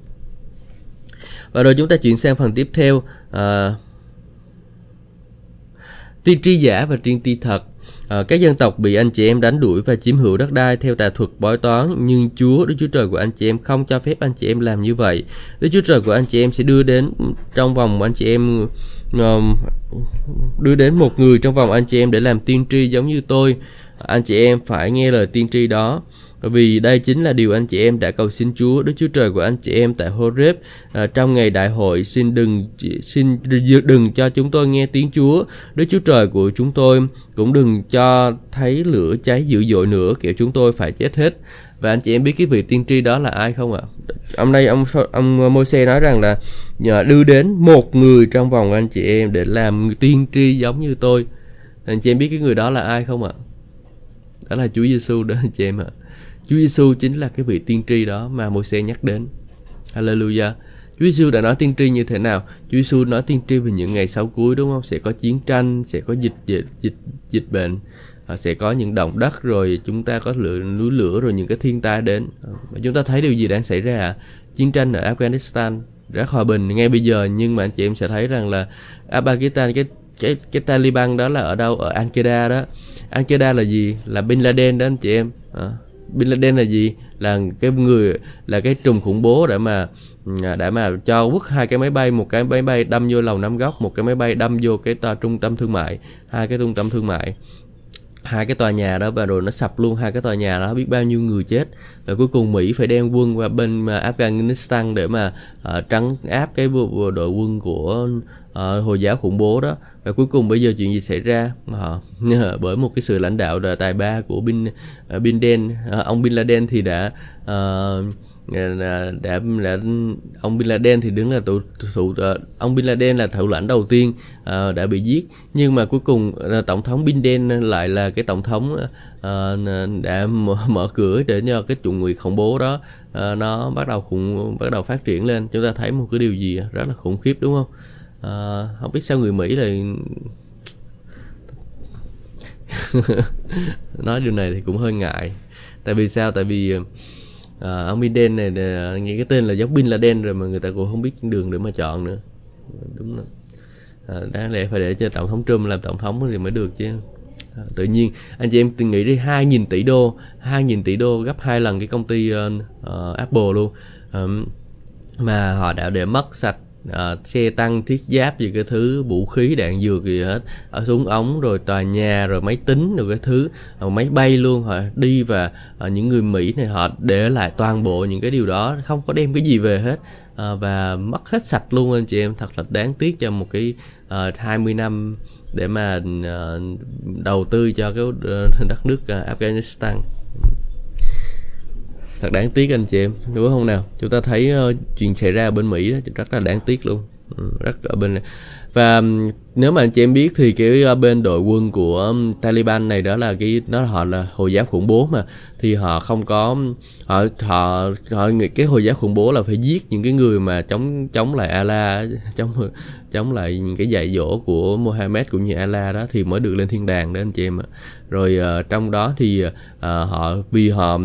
và rồi chúng ta chuyển sang phần tiếp theo à, tiên tri giả và tiên tri thật À, các dân tộc bị anh chị em đánh đuổi và chiếm hữu đất đai theo tà thuật bói toán nhưng Chúa Đức Chúa Trời của anh chị em không cho phép anh chị em làm như vậy. Đức Chúa Trời của anh chị em sẽ đưa đến trong vòng anh chị em um, đưa đến một người trong vòng anh chị em để làm tiên tri giống như tôi. Anh chị em phải nghe lời tiên tri đó vì đây chính là điều anh chị em đã cầu xin Chúa Đức Chúa Trời của anh chị em tại Horeb à, trong ngày đại hội xin đừng xin đừng cho chúng tôi nghe tiếng Chúa Đức Chúa Trời của chúng tôi cũng đừng cho thấy lửa cháy dữ dội nữa kiểu chúng tôi phải chết hết và anh chị em biết cái vị tiên tri đó là ai không ạ? Hôm nay ông ông Môi-se nói rằng là nhờ đưa đến một người trong vòng anh chị em để làm tiên tri giống như tôi. Anh chị em biết cái người đó là ai không ạ? Đó là Chúa Giêsu đó anh chị em ạ. Chúa Giêsu chính là cái vị tiên tri đó mà Môi-se nhắc đến. Hallelujah. Chúa Giêsu đã nói tiên tri như thế nào? Chúa Giêsu nói tiên tri về những ngày sau cuối đúng không? Sẽ có chiến tranh, sẽ có dịch dịch dịch dịch bệnh, à, sẽ có những động đất rồi chúng ta có lửa núi lửa rồi những cái thiên tai đến. Và chúng ta thấy điều gì đang xảy ra à? Chiến tranh ở Afghanistan rất hòa bình ngay bây giờ nhưng mà anh chị em sẽ thấy rằng là Afghanistan cái cái cái Taliban đó là ở đâu ở Al Qaeda đó Al Qaeda là gì? Là Bin Laden đó anh chị em. À, Bin Laden là gì? Là cái người là cái trùm khủng bố để mà à, để mà cho quất hai cái máy bay một cái máy bay đâm vô lầu năm góc một cái máy bay đâm vô cái tòa trung tâm thương mại hai cái trung tâm thương mại. Hai cái tòa nhà đó và rồi nó sập luôn hai cái tòa nhà đó biết bao nhiêu người chết. Và cuối cùng Mỹ phải đem quân qua bên à, Afghanistan để mà uh, trấn áp cái bộ, đội quân của uh, hồi giáo khủng bố đó và cuối cùng bây giờ chuyện gì xảy ra? Ờ, Họ bởi một cái sự lãnh đạo tài ba của Bin ờ, Bin Laden ờ, ông Bin Laden thì đã uh, đã, đã, đã ông Bin Laden thì đứng là thủ, thủ ông Bin Laden là thủ lãnh đầu tiên uh, đã bị giết. Nhưng mà cuối cùng uh, tổng thống Bin Laden lại là cái tổng thống uh, đã mở, mở cửa để cho cái chủ nghĩa khủng bố đó uh, nó bắt đầu khủng bắt đầu phát triển lên. Chúng ta thấy một cái điều gì rất là khủng khiếp đúng không? À, không biết sao người Mỹ là nói điều này thì cũng hơi ngại. Tại vì sao? Tại vì à, ông Biden này ờ, nghe cái tên là giống Bin Laden rồi mà người ta cũng không biết đường để mà chọn nữa. Đúng là à, đáng lẽ phải để cho tổng thống Trump làm tổng thống thì mới được chứ. À, tự nhiên anh chị em từng nghĩ đi 2.000 tỷ đô 2.000 tỷ đô gấp hai lần cái công ty uh, uh, Apple luôn. Um, mà họ đã để mất sạch à, xe tăng thiết giáp gì cái thứ vũ khí đạn dược gì hết. Ở súng ống rồi tòa nhà rồi máy tính rồi cái thứ. À, máy bay luôn họ đi và à, những người mỹ này họ để lại toàn bộ những cái điều đó không có đem cái gì về hết. À, và mất hết sạch luôn anh chị em. Thật là đáng tiếc cho một cái à, 20 năm để mà à, đầu tư cho cái đất nước Afghanistan thật đáng tiếc anh chị em. Đúng không nào? Chúng ta thấy uh, chuyện xảy ra ở bên Mỹ đó rất là đáng tiếc luôn. Ừ, rất ở bên này. Và nếu mà anh chị em biết thì cái ờ, bên đội quân của Taliban này đó là cái nó họ là hồi giáo khủng bố mà. Thì họ không có họ họ họ cái hồi giáo khủng bố là phải giết những cái người mà chống chống lại Allah chống chống lại những cái dạy dỗ của Mohammed cũng như Allah đó thì mới được lên thiên đàng đó anh chị em ạ. Rồi uh, trong đó thì uh, họ vì họ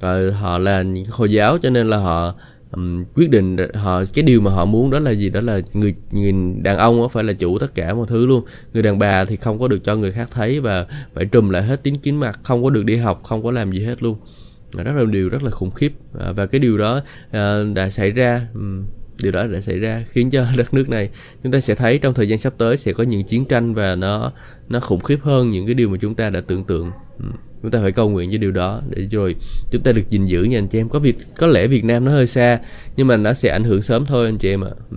rồi họ là những hồi giáo cho nên là họ um, quyết định họ cái điều mà họ muốn đó là gì? Đó là người người đàn ông phải là chủ tất cả mọi thứ luôn. Người đàn bà thì không có được cho người khác thấy và phải trùm lại hết tính kín mặt không có được đi học không có làm gì hết luôn. Rất là điều rất là khủng khiếp. À, và cái điều đó à, đã xảy ra um, điều đó đã xảy ra khiến cho đất nước này chúng ta sẽ thấy trong thời gian sắp tới sẽ có những chiến tranh và nó nó khủng khiếp hơn những cái điều mà chúng ta đã tưởng tượng. Um chúng ta phải cầu nguyện cho điều đó để rồi chúng ta được gìn giữ nha anh chị em. Có việc có lẽ Việt Nam nó hơi xa nhưng mà nó sẽ ảnh hưởng sớm thôi anh chị em ạ. Ừ,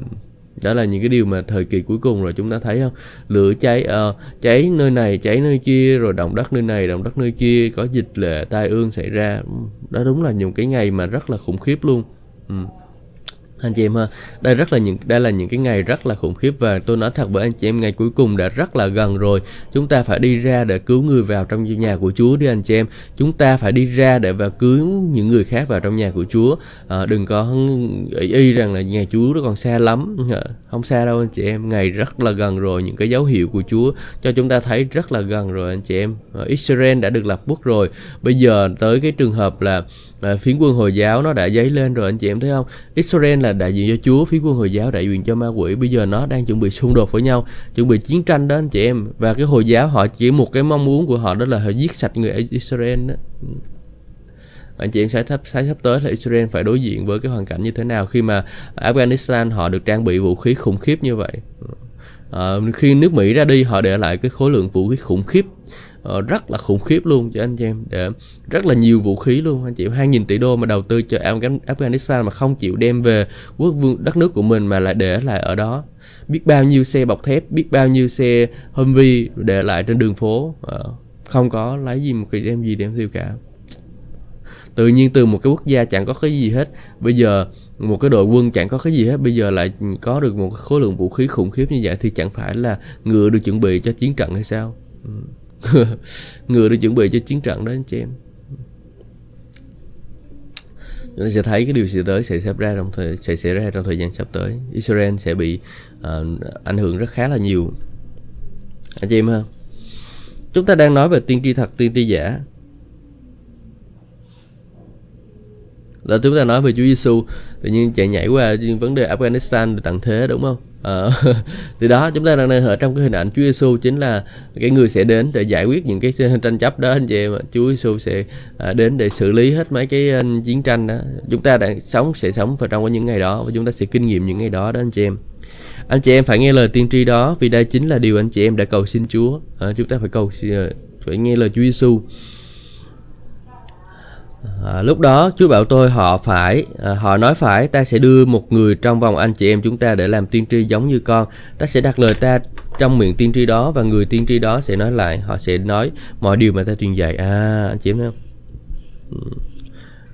đó là những cái điều mà thời kỳ cuối cùng rồi chúng ta thấy không? Lửa cháy uh, cháy nơi này cháy nơi kia rồi động đất nơi này động đất nơi kia có dịch lệ tai ương xảy ra. Ừ, đó đúng là những cái ngày mà rất là khủng khiếp luôn. Ừ anh chị em ha đây rất là những đây là những cái ngày rất là khủng khiếp và tôi nói thật với anh chị em ngày cuối cùng đã rất là gần rồi. Chúng ta phải đi ra để cứu người vào trong nhà của Chúa đi anh chị em. Chúng ta phải đi ra để và cứu những người khác vào trong nhà của Chúa. À, đừng có ý, y rằng là nhà Chúa nó còn xa lắm. Ờ không xa đâu anh chị em ngày rất là gần rồi những cái dấu hiệu của Chúa cho chúng ta thấy rất là gần rồi anh chị em. Ờ, Israel đã được lập quốc rồi. Bây giờ tới cái trường hợp là à, phiến quân hồi giáo nó đã dấy lên rồi anh chị em thấy không? Israel là đại diện cho Chúa phiến quân hồi giáo đại diện cho ma quỷ. Bây giờ nó đang chuẩn bị xung đột với nhau chuẩn bị chiến tranh đó anh chị em. Và cái hồi giáo họ chỉ một cái mong muốn của họ đó là họ giết sạch người Israel đó. Ừ anh chị em sẽ sắp sẽ sắp tới là Israel phải đối diện với cái hoàn cảnh như thế nào khi mà Afghanistan họ được trang bị vũ khí khủng khiếp như vậy. À, khi nước Mỹ ra đi họ để lại cái khối lượng vũ khí khủng khiếp uh, rất là khủng khiếp luôn cho anh chị em. Để rất là nhiều vũ khí luôn anh chị 2 nghìn tỷ đô mà đầu tư cho Afghanistan mà không chịu đem về quốc vương đất nước của mình mà lại để lại ở đó. Biết bao nhiêu xe bọc thép biết bao nhiêu xe Humvee để lại trên đường phố. Uh, không có lấy gì một cái đem gì đem tiêu cả tự nhiên từ một cái quốc gia chẳng có cái gì hết. Bây giờ một cái đội quân chẳng có cái gì hết. Bây giờ lại có được một khối lượng vũ khí khủng khiếp như vậy thì chẳng phải là ngựa được chuẩn bị cho chiến trận hay sao? Ừ. Ngựa người chuẩn bị cho chiến trận đó anh chị em. Chúng ta sẽ thấy cái điều gì tới sẽ xảy ra trong thời sẽ xảy ra trong thời gian sắp tới. Israel sẽ bị uh, ảnh hưởng rất khá là nhiều. Anh chị em ha. Chúng ta đang nói về tiên tri thật tiên tri giả. Là chúng ta nói về Chúa Giêsu tự nhiên chạy nhảy qua vấn đề Afghanistan được tận thế đúng không? À, thì đó chúng ta đang ở trong cái hình ảnh Chúa Giêsu chính là cái người sẽ đến để giải quyết những cái tranh chấp đó. Anh chị em Chúa Giêsu sẽ à, đến để xử lý hết mấy cái uh, chiến tranh đó. Chúng ta đang sống sẽ sống vào trong những ngày đó và chúng ta sẽ kinh nghiệm những ngày đó đó anh chị em. Anh chị em phải nghe lời tiên tri đó vì đây chính là điều anh chị em đã cầu xin Chúa. À, chúng ta phải cầu ờ, phải nghe lời Chúa Giêsu À, lúc đó Chúa bảo tôi họ phải à, họ nói phải ta sẽ đưa một người trong vòng anh chị em chúng ta để làm tiên tri giống như con. Ta sẽ đặt lời ta trong miệng tiên tri đó và người tiên tri đó sẽ nói lại họ sẽ nói mọi điều mà ta truyền dạy. À anh chị em thấy không? Ừ.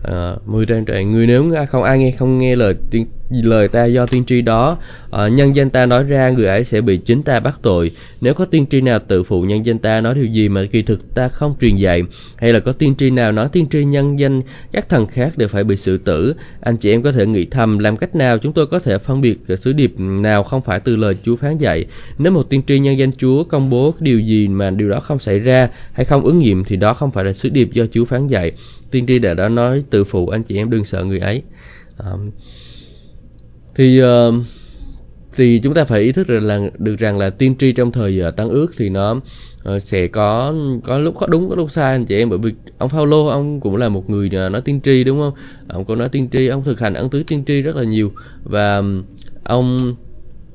À, mười trang trời người nếu không ai nghe không nghe lời tiên lời ta do tiên tri đó à, nhân danh ta nói ra người ấy sẽ bị chính ta bắt tội. Nếu có tiên tri nào tự phụ nhân danh ta nói điều gì mà kỳ thực ta không truyền dạy hay là có tiên tri nào nói tiên tri nhân danh các thần khác đều phải bị xử tử anh chị em có thể nghĩ thầm làm cách nào chúng tôi có thể phân biệt sứ điệp nào không phải từ lời Chúa phán dạy. Nếu một tiên tri nhân danh Chúa công bố điều gì mà điều đó không xảy ra hay không ứng nghiệm thì đó không phải là sứ điệp do Chúa phán dạy. Tiên tri đã đã nói tự phụ anh chị em đừng sợ người ấy. Um, thì uh, thì chúng ta phải ý thức được là được rằng là tiên tri trong thời ờ, uh, tăng ước thì nó uh, sẽ có có lúc có đúng có lúc sai. Anh chị em bởi vì ông Phaolô ông cũng là một người nói tiên tri đúng không? Ông có nói tiên tri ông thực hành ân tứ tiên tri rất là nhiều. Và ông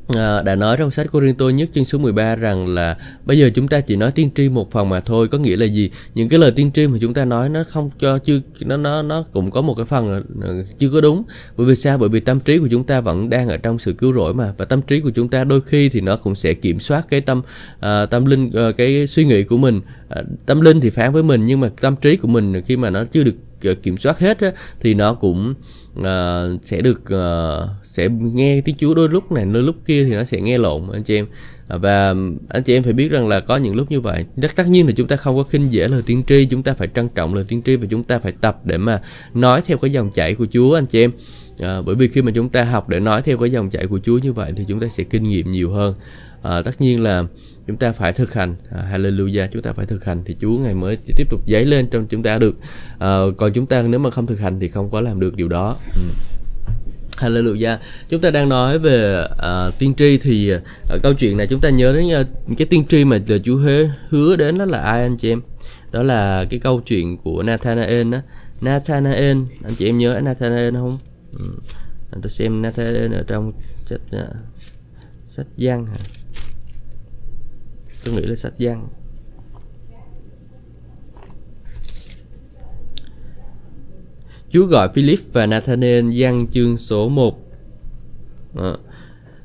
à, đã nói trong sách Corinto nhất chương số 13 rằng là bây giờ chúng ta chỉ nói tiên tri một phần mà thôi có nghĩa là gì? Những cái lời tiên tri mà chúng ta nói nó không cho chưa nó nó nó cũng có một cái phần ờ, chưa có đúng. Bởi vì sao? Bởi vì tâm trí của chúng ta vẫn đang ở trong sự cứu rỗi mà. Và tâm trí của chúng ta đôi khi thì nó cũng sẽ kiểm soát cái tâm uh, tâm linh uh, cái suy nghĩ của mình. Uh, tâm linh thì phán với mình nhưng mà tâm trí của mình khi mà nó chưa được kiểm soát hết á, thì nó cũng uh, sẽ được uh, sẽ nghe tiếng Chúa đôi lúc này đôi lúc kia thì nó sẽ nghe lộn anh chị em. Ờ, và anh chị em phải biết rằng là có những lúc như vậy. Tất tất nhiên là chúng ta không có khinh dễ lời tiên tri chúng ta phải trân trọng lời tiên tri và chúng ta phải tập để mà nói theo cái dòng chảy của Chúa anh chị em. À, bởi vì khi mà chúng ta học để nói theo cái dòng chảy của Chúa như vậy thì chúng ta sẽ kinh nghiệm nhiều hơn. À, tất nhiên là chúng ta phải thực hành à, hallelujah chúng ta phải thực hành thì Chúa ngày mới tiếp tục dấy lên trong chúng ta được à, còn chúng ta nếu mà không thực hành thì không có làm được điều đó ừ. Hallelujah. Chúng ta đang nói về uh, tiên tri thì uh, câu chuyện này chúng ta nhớ đến uh, cái tiên tri mà Chúa hứa, hứa đến đó là ai anh chị em? Đó là cái câu chuyện của Nathanael đó. Nathanael, anh chị em nhớ Nathanael không? Ừ. Tôi xem Nathanael ở trong sách uh, sách văn hả? Tôi nghĩ là sách văn Chúa gọi Philip và Nathanael văn chương số 1 à.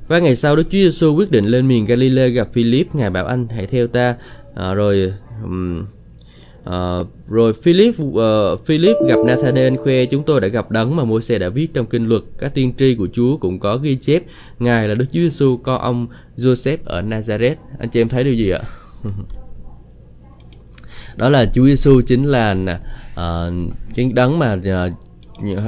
Và ngày sau đó Chúa Giêsu quyết định lên miền Galilee gặp Philip Ngài bảo anh hãy theo ta. À, Rồi um, Uh, rồi Philip uh, Philip gặp Nathanael khoe chúng tôi đã gặp đấng mà Môi-se đã viết trong kinh luật. Các tiên tri của Chúa cũng có ghi chép ngài là Đức Chúa Giêsu con ông Joseph ở Nazareth. Anh chị em thấy điều gì ạ? Đó là Chúa Giêsu chính là uh, cái đấng mà uh,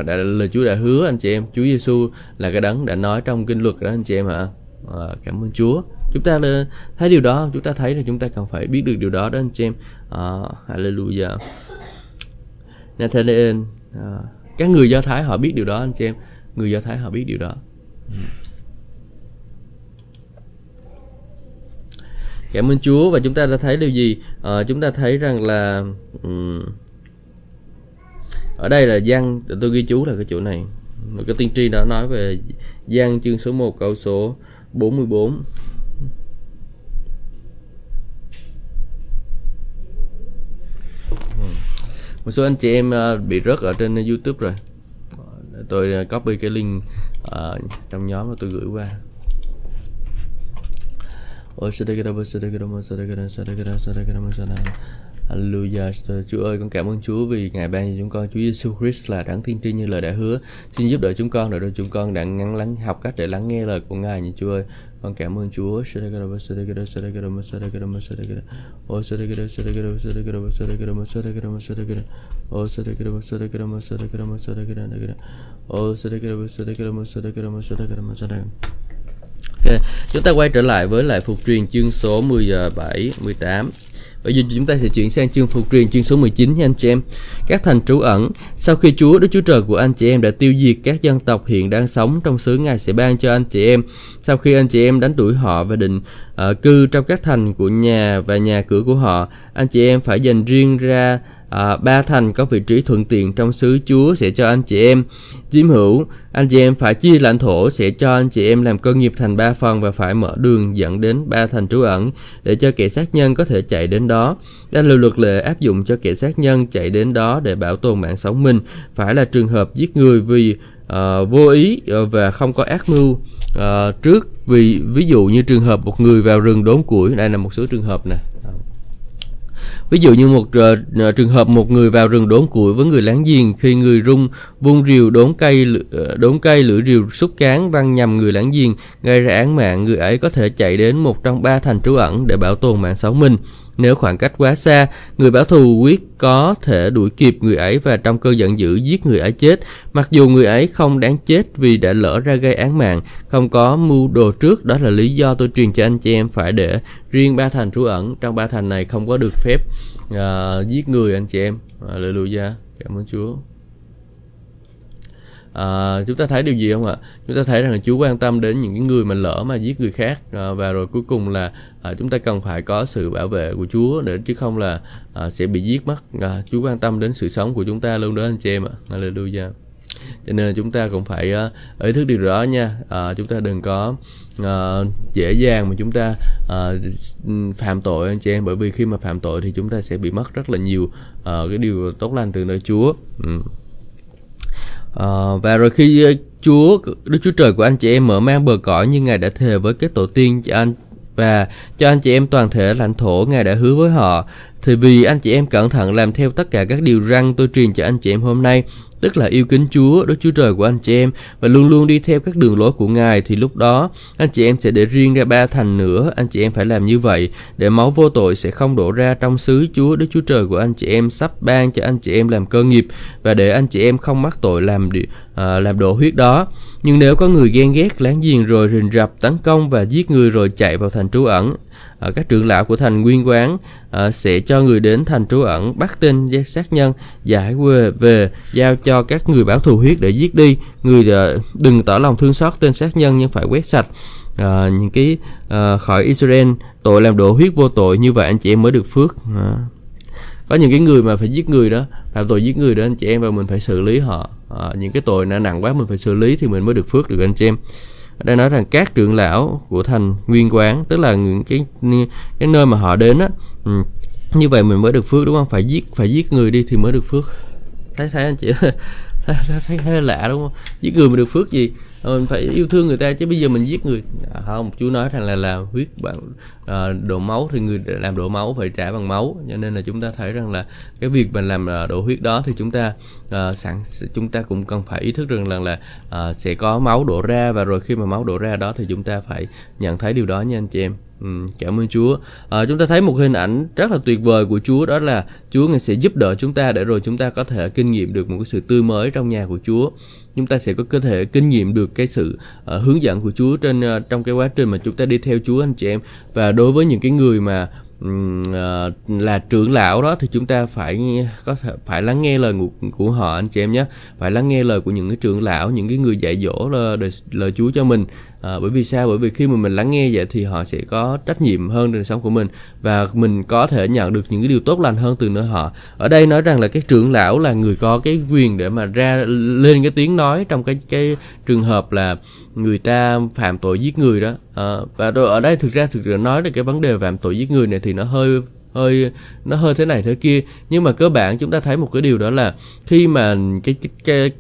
đã, lời Chúa đã hứa anh chị em. Chúa Giêsu là cái đấng đã nói trong kinh luật đó anh chị em hả uh, cảm ơn Chúa. Chúng ta thấy điều đó chúng ta thấy là chúng ta cần phải biết được điều đó đó anh chị em uh, hallelujah. Nathanael uh, à, các người do thái họ biết điều đó anh chị em. Người do thái họ biết điều đó. Cảm ơn Chúa. Và chúng ta đã thấy điều gì? Uh, chúng ta thấy rằng là um, ở đây là Giăng tôi ghi chú là cái chỗ này. Một cái tiên tri đã nói về Giăng chương số 1 câu số 44 một số anh chị em à, bị rớt ở trên YouTube rồi. Tôi à, copy cái link ở trong nhóm mà tôi gửi qua. Hallelujah Chúa ơi, con cảm ơn Chúa vì Ngài ban cho chúng con Chúa Giêsu Christ là đấng tiên tri như lời đã hứa. Xin giúp đỡ chúng con để cho chúng con đã ngắn lắng, học cách để lắng nghe lời của Ngài như Chúa ơi con cảm ơn Chúa Ok, chúng ta quay trở lại với lại phục truyền chương số 17, 18 Bây giờ chúng ta sẽ chuyển sang chương phục truyền chương số 19 nha anh chị em. Các thành trú ẩn. Sau khi Chúa Đức Chúa Trời của anh chị em đã tiêu diệt các dân tộc hiện đang sống trong xứ Ngài sẽ ban cho anh chị em. Sau khi anh chị em đánh đuổi họ và định uh, cư trong các thành của nhà và nhà cửa của họ, anh chị em phải dành riêng ra à, ba thành có vị trí thuận tiện trong xứ Chúa sẽ cho anh chị em chiếm hữu. Anh chị em phải chia lãnh thổ sẽ cho anh chị em làm cơ nghiệp thành ba phần và phải mở đường dẫn đến ba thành trú ẩn để cho kẻ sát nhân có thể chạy đến đó. Đây là luật lệ áp dụng cho kẻ sát nhân chạy đến đó để bảo tồn mạng sống mình. Phải là trường hợp giết người vì uh, vô ý à, và không có ác mưu uh, trước vì ví dụ như trường hợp một người vào rừng đốn củi đây là một số trường hợp này. Ví dụ như một uh, trường hợp một người vào rừng đốn củi với người láng giềng khi người rung vung rìu đốn cây ờ, đốn cây lưỡi rìu xúc cán văng nhầm người láng giềng gây ra án mạng người ấy có thể chạy đến một trong ba thành trú ẩn để bảo tồn mạng sống mình. Nếu khoảng cách quá xa, người báo thù quyết có thể đuổi kịp người ấy và trong cơn giận dữ giết người ấy chết. Mặc dù người ấy không đáng chết vì đã lỡ ra gây án mạng, không có mưu đồ trước, đó là lý do tôi truyền cho anh chị em phải để riêng ba thành trú ẩn. Trong ba thành này không có được phép uh, giết người anh chị em. lời lùi ra Cảm ơn Chúa à, chúng ta thấy điều gì không ạ? Chúng ta thấy rằng là Chúa quan tâm đến những cái người mà lỡ mà giết người khác. À, và rồi cuối cùng là à, chúng ta cần phải có sự bảo vệ của Chúa để chứ không là à, sẽ bị giết mất. À, Chúa quan tâm đến sự sống của chúng ta luôn đó anh chị em ạ. Hallelujah. Cho nên chúng ta cũng phải uh, ý thức điều đó nha. Uh, chúng ta đừng có uh, dễ dàng mà chúng ta uh, phạm tội anh chị em. Bởi vì khi mà phạm tội thì chúng ta sẽ bị mất rất là nhiều uh, cái điều tốt lành từ nơi Chúa. Ừ. Ờ, và rồi khi ờ, Chúa, Đức Chúa Trời của anh chị em mở mang bờ cõi như Ngài đã thề với các tổ tiên cho anh, và cho anh chị em toàn thể lãnh thổ Ngài đã hứa với họ, thì vì anh chị em cẩn thận làm theo tất cả các điều răn tôi truyền cho anh chị em hôm nay tức là yêu kính Chúa, Đức Chúa Trời của anh chị em và luôn luôn đi theo các đường lối của Ngài thì lúc đó anh chị em sẽ để riêng ra ba thành nữa, anh chị em phải làm như vậy để máu vô tội sẽ không đổ ra trong xứ Chúa Đức Chúa Trời của anh chị em sắp ban cho anh chị em làm cơ nghiệp và để anh chị em không mắc tội làm À, làm đổ huyết đó. Nhưng nếu có người ghen ghét láng giềng rồi rình rập tấn công và giết người rồi chạy vào thành trú ẩn à, các trưởng lão của thành nguyên quán uh, sẽ cho người đến thành trú ẩn bắt tên giác sát nhân giải về về giao cho các người báo thù huyết để giết đi. Người uh, đừng tỏ lòng thương xót tên sát nhân nhưng phải quét sạch à, những cái à, khỏi Israel. Tội làm đổ huyết vô tội như vậy anh chị em mới được phước. À. có những cái người mà phải giết người đó phạm tội giết người đó anh chị em và mình phải xử lý họ. À, những cái tội nó nặng quá mình phải xử lý thì mình mới được phước được anh chị em ở đây nói rằng các trưởng lão của thành nguyên quán tức là những cái cái nơi mà họ đến á ừ. như vậy mình mới được phước đúng không? Phải giết phải giết người đi thì mới được phước. Thấy thấy anh chị thấy, thấy, thấy, thấy lạ đúng không? Giết người mà được phước gì? Mình phải yêu thương người ta chứ bây giờ mình giết người à, không chú nói rằng là là huyết bằng à, đổ máu thì người làm đổ máu phải trả bằng máu cho nên là chúng ta thấy rằng là cái việc mình làm à, đổ huyết đó thì chúng ta à, sẵn chúng ta cũng cần phải ý thức rằng là là à, sẽ có máu đổ ra và rồi khi mà máu đổ ra đó thì chúng ta phải nhận thấy điều đó nha anh chị em Ừ, cảm ơn Chúa. À, chúng ta thấy một hình ảnh rất là tuyệt vời của Chúa đó là Chúa ngài sẽ giúp đỡ chúng ta để rồi chúng ta có thể kinh nghiệm được một cái sự tươi mới trong nhà của Chúa. Chúng ta sẽ có cơ thể kinh nghiệm được cái sự uh, hướng dẫn của Chúa trên uh, trong cái quá trình mà chúng ta đi theo Chúa anh chị em. Và đối với những cái người mà uh, là trưởng lão đó thì chúng ta phải có thể phải lắng nghe lời của, của họ anh chị em nhé phải lắng nghe lời của những cái trưởng lão những cái người dạy dỗ lời, lời Chúa cho mình à, bởi vì sao? Bởi vì khi mà mình lắng nghe vậy thì họ sẽ có trách nhiệm hơn đời sống của mình và mình có thể nhận được những cái điều tốt lành hơn từ nơi họ. Ở đây nói rằng là cái trưởng lão là người có cái quyền để mà ra lên cái tiếng nói trong cái cái trường hợp là người ta phạm tội giết người đó. À, và ở đây thực ra thực ra nói về cái vấn đề phạm tội giết người này thì nó hơi hơi nó hơi thế này thế kia. Nhưng mà cơ bản chúng ta thấy một cái điều đó là khi mà cái cái, cái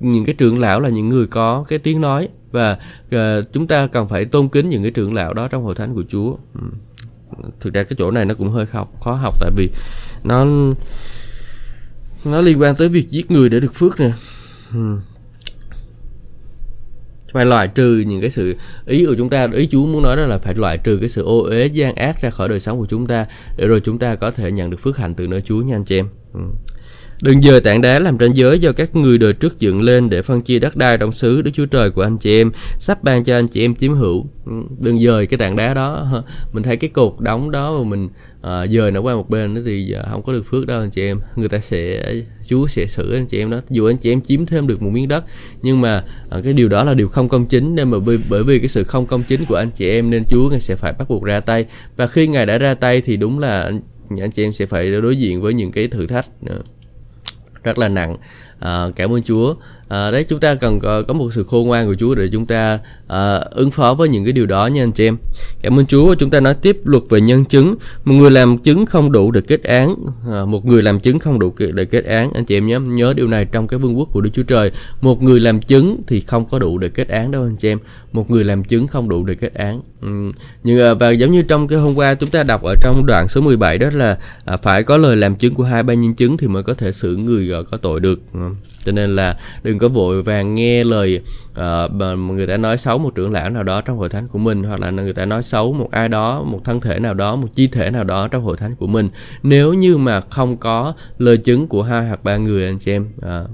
những cái trưởng lão là những người có cái tiếng nói và uh, chúng ta cần phải tôn kính những cái trưởng lão đó trong hội thánh của Chúa. Ừ. Thực ra cái chỗ này nó cũng hơi khó, khó học tại vì nó nó liên quan tới việc giết người để được phước nè. Ừ phải loại trừ những cái sự ý của chúng ta ý Chúa muốn nói đó là phải loại trừ cái sự ô uế gian ác ra khỏi đời sống của chúng ta để rồi chúng ta có thể nhận được phước hạnh từ nơi Chúa nha anh chị em. Ừ. Đừng dời tảng đá làm ranh giới do các người đời trước dựng lên để phân chia đất đai trong xứ Đức Chúa Trời của anh chị em sắp ban cho anh chị em chiếm hữu. Ừ, đừng dời cái tảng đá đó. Mình thấy cái cột đóng đó mà mình à, dời nó qua một bên đó thì không có được phước đâu anh chị em. Người ta sẽ Chúa sẽ xử anh chị em đó. Dù anh chị em chiếm thêm được một miếng đất nhưng mà à, cái điều đó là điều không công chính nên mà bởi, bởi vì cái sự không công chính của anh chị em nên Chúa ngài sẽ phải bắt buộc ra tay. Và khi ngài đã ra tay thì đúng là anh, anh chị em sẽ phải đối diện với những cái thử thách nữa rất là nặng à, cảm ơn Chúa. À, đấy chúng ta cần có, có một sự khôn ngoan của Chúa để chúng ta à, ứng phó với những cái điều đó nha anh chị em. Cảm ơn Chúa chúng ta nói tiếp luật về nhân chứng. Một người làm chứng không đủ để kết án à, một người làm chứng không đủ để kết án. Anh chị em nhớ nhớ điều này trong cái vương quốc của Đức Chúa Trời. Một người làm chứng thì không có đủ để kết án đâu anh chị em. Một người làm chứng không đủ để kết án. Ừ. nhưng và giống như trong cái hôm qua chúng ta đọc ở trong đoạn số 17 đó là à, phải có lời làm chứng của hai ba nhân chứng thì mới có thể xử người có tội được. Ừ cho nên là đừng có vội vàng nghe lời uh, mà người ta nói xấu một trưởng lão nào đó trong hội thánh của mình hoặc là người ta nói xấu một ai đó một thân thể nào đó một chi thể nào đó trong hội thánh của mình. Nếu như mà không có lời chứng của hai hoặc ba người anh chị em uh,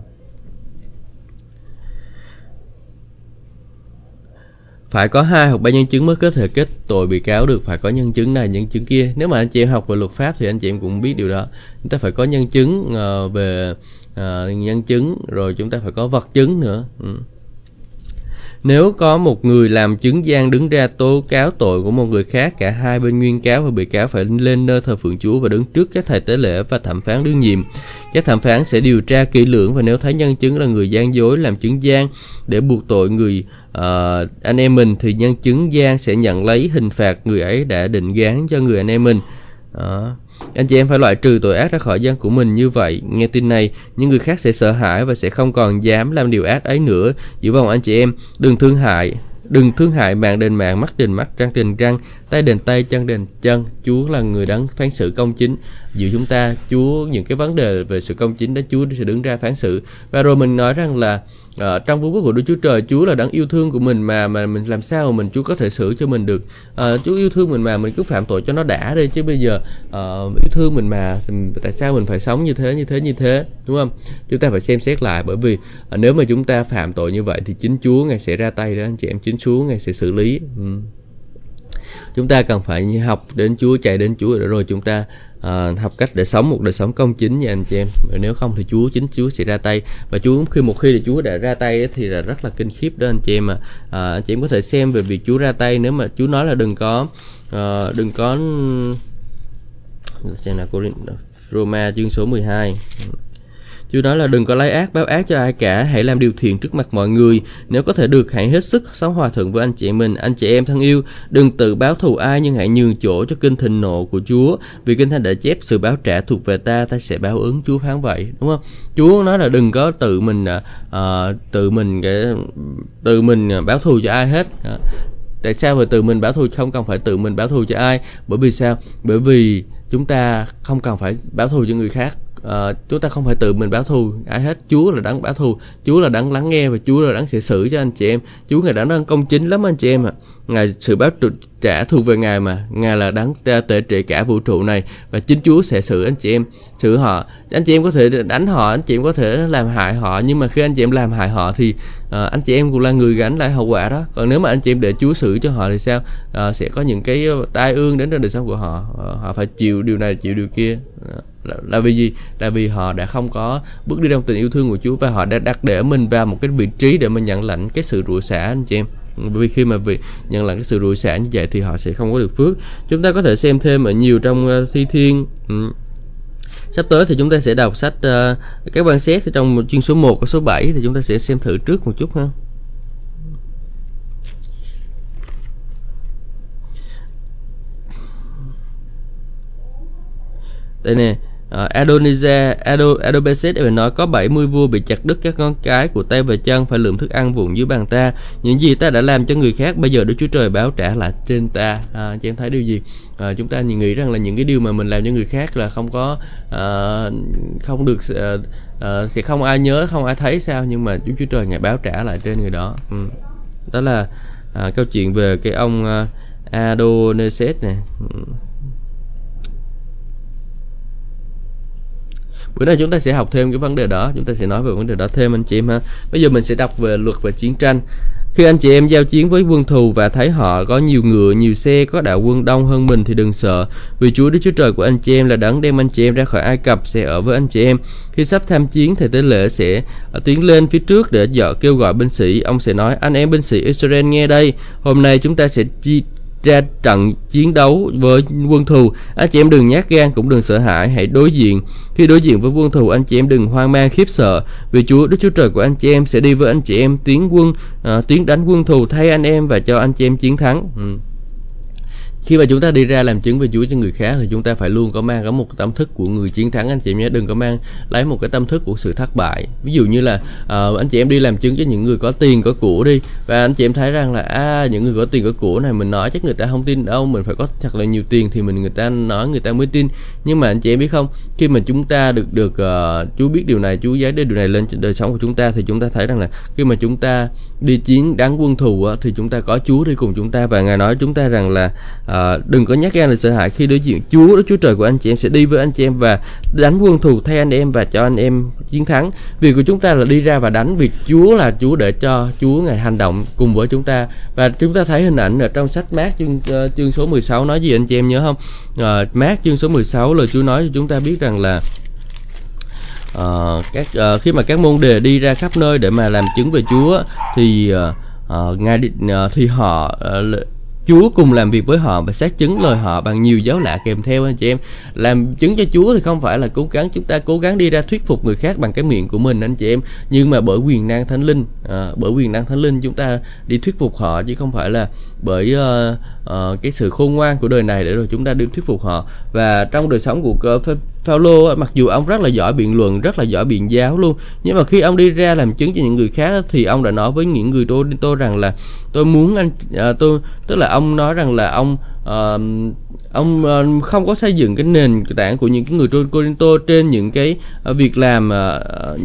phải có hai hoặc ba nhân chứng mới có thể kết tội bị cáo được. Phải có nhân chứng này nhân chứng kia. Nếu mà anh chị em học về luật pháp thì anh chị em cũng biết điều đó. Chúng ta phải có nhân chứng uh, về uh, nhân chứng rồi chúng ta phải có vật chứng nữa ừ nếu có một người làm chứng gian đứng ra tố cáo tội của một người khác cả hai bên nguyên cáo và bị cáo phải lên nơi thờ phượng Chúa và đứng trước các thầy tế lễ và thẩm phán đương nhiệm các thẩm phán sẽ điều tra kỹ lưỡng và nếu thấy nhân chứng là người gian dối làm chứng gian để buộc tội người uh, anh em mình thì nhân chứng gian sẽ nhận lấy hình phạt người ấy đã định gán cho người anh em mình. Đó. Anh chị em phải loại trừ tội ác ra khỏi dân của mình như vậy. Nghe tin này, những người khác sẽ sợ hãi và sẽ không còn dám làm điều ác ấy nữa. Giữ vòng anh chị em, đừng thương hại, đừng thương hại mạng đền mạng, mắt đền mắt, răng đền răng, tay đền tay, chân đền chân. Chúa là người đấng phán xử công chính. Giữa chúng ta, Chúa những cái vấn đề về sự công chính đó Chúa sẽ đứng ra phán xử. Và rồi mình nói rằng là à, trong vương quốc của Đức Chúa Trời Chúa là đấng yêu thương của mình mà mà mình làm sao mà mình Chúa có thể xử cho mình được. À, Chúa yêu thương mình mà mình cứ phạm tội cho nó đã đi chứ bây giờ à, yêu thương mình mà tại sao mình phải sống như thế như thế như thế đúng không? Chúng ta phải xem xét lại bởi vì à, nếu mà chúng ta phạm tội như vậy thì chính Chúa ngài sẽ ra tay đó anh chị em chính Chúa ngài sẽ xử lý. Ừ chúng ta cần phải học đến Chúa chạy đến Chúa để rồi chúng ta uh, học cách để sống một đời sống công chính nha anh chị em. Nếu không thì Chúa chính Chúa sẽ ra tay. Và Chúa khi một khi là Chúa đã ra tay thì là rất là kinh khiếp đó anh chị em mà uh, ờ, anh chị em có thể xem về việc Chúa ra tay nếu mà Chúa nói là đừng có uh, đừng có xem nào Roma chương số 12 chú nói là đừng có lấy ác báo ác cho ai cả, hãy làm điều thiện trước mặt mọi người. Nếu có thể được, hãy hết sức sống hòa thuận với anh chị em mình. Anh chị em thân yêu, đừng tự báo thù ai nhưng hãy nhường chỗ cho kinh thịnh nộ của Chúa. Vì kinh thánh đã chép sự báo trả thuộc về ta, ta sẽ báo ứng. Chúa phán vậy, đúng không? Chúa nói là đừng có tự mình uh, tự mình cái tự mình à, báo thù cho ai hết. Uh, tại sao phải tự mình báo thù không cần phải tự mình báo thù cho ai bởi vì sao bởi vì chúng ta không cần phải báo thù cho người khác uh, chúng ta không phải tự mình báo thù. Ai hết chúa là đáng báo thù. Chúa là đáng lắng nghe và chúa là đáng sẽ xử cho anh chị em. Chúa là đáng công chính lắm anh chị em ạ. À. ngài sự báo trả thù về ngài mà. Ngài là đáng tệ trị cả vũ trụ này và chính chúa sẽ xử anh chị em xử họ. Anh chị em có thể đánh họ anh chị em có thể làm hại họ nhưng mà khi anh chị em làm hại họ thì uh, anh chị em cũng là người gánh lại hậu quả đó. Còn nếu mà anh chị em để chúa xử cho họ thì sao? Uh, sẽ có những cái tai ương đến trên đời sống của họ. Uh, họ phải chịu điều này chịu điều kia. Uh là, là vì gì? Là vì họ đã không có bước đi trong tình yêu thương của Chúa và họ đã đặt để mình vào một cái vị trí để mà nhận lãnh cái sự rủa xả anh chị em. Vì khi mà vì nhận lãnh cái sự rủa xả như vậy thì họ sẽ không có được phước. Chúng ta có thể xem thêm ở nhiều trong uh, thi thiên. Ừ. sắp tới thì chúng ta sẽ đọc sách uh, các quan xét thì trong chuyên số 1 và số 7 thì chúng ta sẽ xem thử trước một chút ha. Đây nè. Ờ, uh, Adonijah, Ado, Adobeset phải nói có 70 vua bị chặt đứt các ngón cái của tay và chân phải lượm thức ăn vụn dưới bàn ta. Những gì ta đã làm cho người khác bây giờ Đức Chúa Trời báo trả lại trên ta. À, chị em thấy điều gì? À, chúng ta nghĩ rằng là những cái điều mà mình làm cho người khác là không có à, không được à, à, sẽ không ai nhớ, không ai thấy sao nhưng mà Đức Chúa Trời ngài báo trả lại trên người đó. Ừ. Đó là à, câu chuyện về cái ông à, Adoneset này. Ừ. bữa nay chúng ta sẽ học thêm cái vấn đề đó chúng ta sẽ nói về vấn đề đó thêm anh chị em ha bây giờ mình sẽ đọc về luật về chiến tranh khi anh chị em giao chiến với quân thù và thấy họ có nhiều ngựa, nhiều xe, có đạo quân đông hơn mình thì đừng sợ. Vì Chúa Đức Chúa Trời của anh chị em là đấng đem anh chị em ra khỏi Ai Cập sẽ ở với anh chị em. Khi sắp tham chiến, thầy tế lễ sẽ ờ, tiến lên phía trước để dọ kêu gọi binh sĩ. Ông sẽ nói, anh em binh sĩ Israel nghe đây, hôm nay chúng ta sẽ chi ra trận chiến đấu với quân thù. Anh chị em đừng nhát gan cũng đừng sợ hãi hãy đối diện. Khi đối diện với quân thù anh chị em đừng hoang mang khiếp sợ. Vì Chúa Đức Chúa Trời của anh chị em sẽ đi với anh chị em tiến quân uh, tiến đánh quân thù thay anh em và cho anh chị em chiến thắng. Ừ khi mà chúng ta đi ra làm chứng về Chúa cho người khác thì chúng ta phải luôn có mang có một tâm thức của người chiến thắng. Anh chị em nhé đừng có mang lấy một cái tâm thức của sự thất bại. Ví dụ như là uh, anh chị em đi làm chứng cho những người có tiền có của đi và anh chị em thấy rằng là à, những người có tiền có của này mình nói chắc người ta không tin đâu mình phải có thật là nhiều tiền thì mình người ta nói người ta mới tin. Nhưng mà anh chị em biết không khi mà chúng ta được được uh, Chúa biết điều này Chúa giấy điều này lên đời sống của chúng ta thì chúng ta thấy rằng là khi mà chúng ta đi chiến đáng quân thù thì chúng ta có Chúa đi cùng chúng ta. Và ngài nói chúng ta rằng là uh, à, đừng có nhắc gan là sợ hãi khi đối diện Chúa Đức Chúa Trời của anh chị em sẽ đi với anh chị em và đánh quân thù thay anh em và cho anh em chiến thắng. Việc của chúng ta là đi ra và đánh việc Chúa là Chúa để cho Chúa ngài hành động cùng với chúng ta. Và chúng ta thấy hình ảnh ở trong sách mát chương uh, chương số 16 nói gì anh chị em nhớ không? À, mát chương số 16 lời Chúa nói cho chúng ta biết rằng là uh, các uh, khi mà các môn đề đi ra khắp nơi để mà làm chứng về Chúa thì uh, uh, ngài uh, thì họ uh, Chúa cùng làm việc với họ và xác chứng lời họ bằng nhiều dấu lạ kèm theo anh chị em. Làm chứng cho Chúa thì không phải là cố gắng chúng ta cố gắng đi ra thuyết phục người khác bằng cái miệng của mình anh chị em. Nhưng mà bởi quyền năng thánh linh à, bởi quyền năng thánh linh chúng ta đi thuyết phục họ chứ không phải là bởi uh, uh, cái sự khôn ngoan của đời này để rồi chúng ta đi thuyết phục họ. Và trong đời sống của uh, Phaolô mặc dù ông rất là giỏi biện luận rất là giỏi biện giáo luôn nhưng mà khi ông đi ra làm chứng cho những người khác thì ông đã nói với những người tôi tôi rằng là tôi muốn anh uh, tôi tức là ông nói rằng là ông uh, ông uh, không có xây dựng cái nền tảng của những cái người Corinto trên những cái uh, việc làm uh,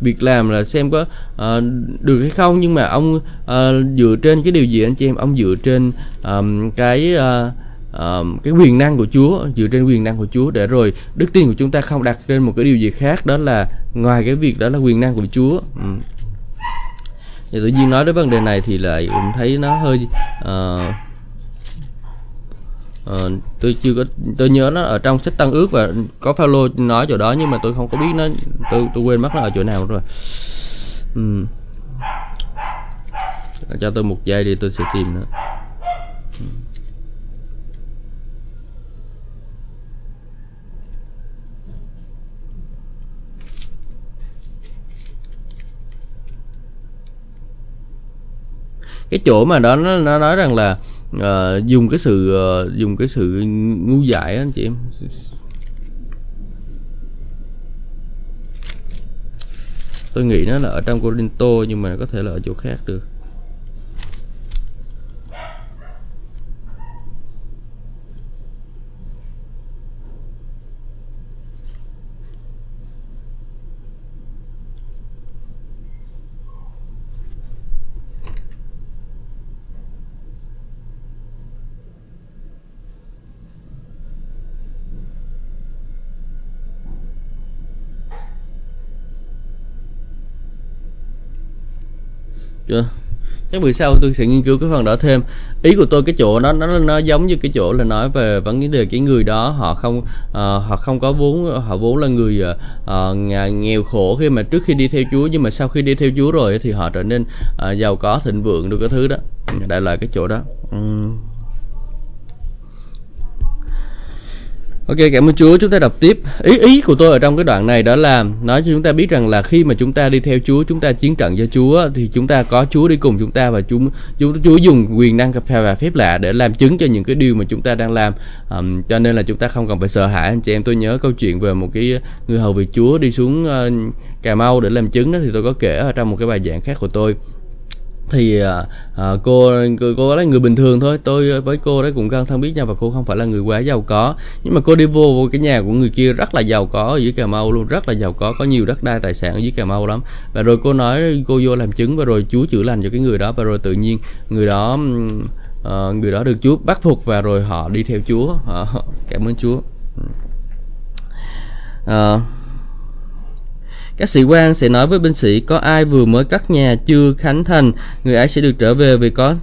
việc làm là xem có uh, được hay không. Nhưng mà ông uh, dựa trên cái điều gì anh chị em? Ông dựa trên um, cái uh, um, cái quyền năng của Chúa dựa trên quyền năng của Chúa để rồi đức tin của chúng ta không đặt trên một cái điều gì khác đó là ngoài cái việc đó là quyền năng của Chúa. Um. thì tự nhiên nói đến vấn đề này thì lại cũng thấy nó hơi uh, Ờ, tôi chưa có tôi nhớ nó ở trong sách tăng ước và có Paulo nói chỗ đó nhưng mà tôi không có biết nó tôi tôi quên mất nó ở chỗ nào rồi ừ. cho tôi một giây đi tôi sẽ tìm nó cái chỗ mà đó nó, nó nói rằng là à, dùng cái sự ờ, dùng cái sự ngu dại anh chị em. Tôi nghĩ nó là ở trong Corinto nhưng mà có thể là ở chỗ khác được. Chưa? Chắc vì sau tôi sẽ nghiên cứu cái phần đó thêm. Ý của tôi cái chỗ nó nó nó giống như cái chỗ là nói về vấn đề cái người đó họ không uh, họ không có vốn họ vốn là người uh, nghèo khổ khi mà trước khi đi theo Chúa nhưng mà sau khi đi theo Chúa rồi thì họ trở nên uh, giàu có thịnh vượng được cái thứ đó. Đại loại cái chỗ đó. Uhm. Ok cảm ơn Chúa. Chúng ta đọc tiếp. Ý ý của tôi ở trong cái đoạn này đó là nói cho chúng ta biết rằng là khi mà chúng ta đi theo Chúa chúng ta chiến trận cho Chúa thì chúng ta có Chúa đi cùng chúng ta và chúng Chúa, Chúa dùng quyền năng và phép lạ để làm chứng cho những cái điều mà chúng ta đang làm. Um, cho nên là chúng ta không cần phải sợ hãi. Anh chị em tôi nhớ câu chuyện về một cái người hầu việc Chúa đi xuống uh, Cà Mau để làm chứng đó thì tôi có kể ở trong một cái bài giảng khác của tôi thì uh, cô cô cô là người bình thường thôi. Tôi với cô đấy cũng gần thân biết nhau và cô không phải là người quá giàu có. Nhưng mà cô đi vô, vô cái nhà của người kia rất là giàu có ở dưới cà mau luôn rất là giàu có có nhiều đất đai tài sản ở dưới cà mau lắm. Và rồi cô nói cô vô làm chứng và rồi chúa chữa lành cho cái người đó. Và rồi tự nhiên người đó uh, người đó được chúa bắt phục và rồi họ đi theo chúa. Uh, cảm ơn chúa. Uh, các sĩ quan sẽ nói với binh sĩ có ai vừa mới cắt nhà chưa khánh thành, người ấy sẽ được trở về vì có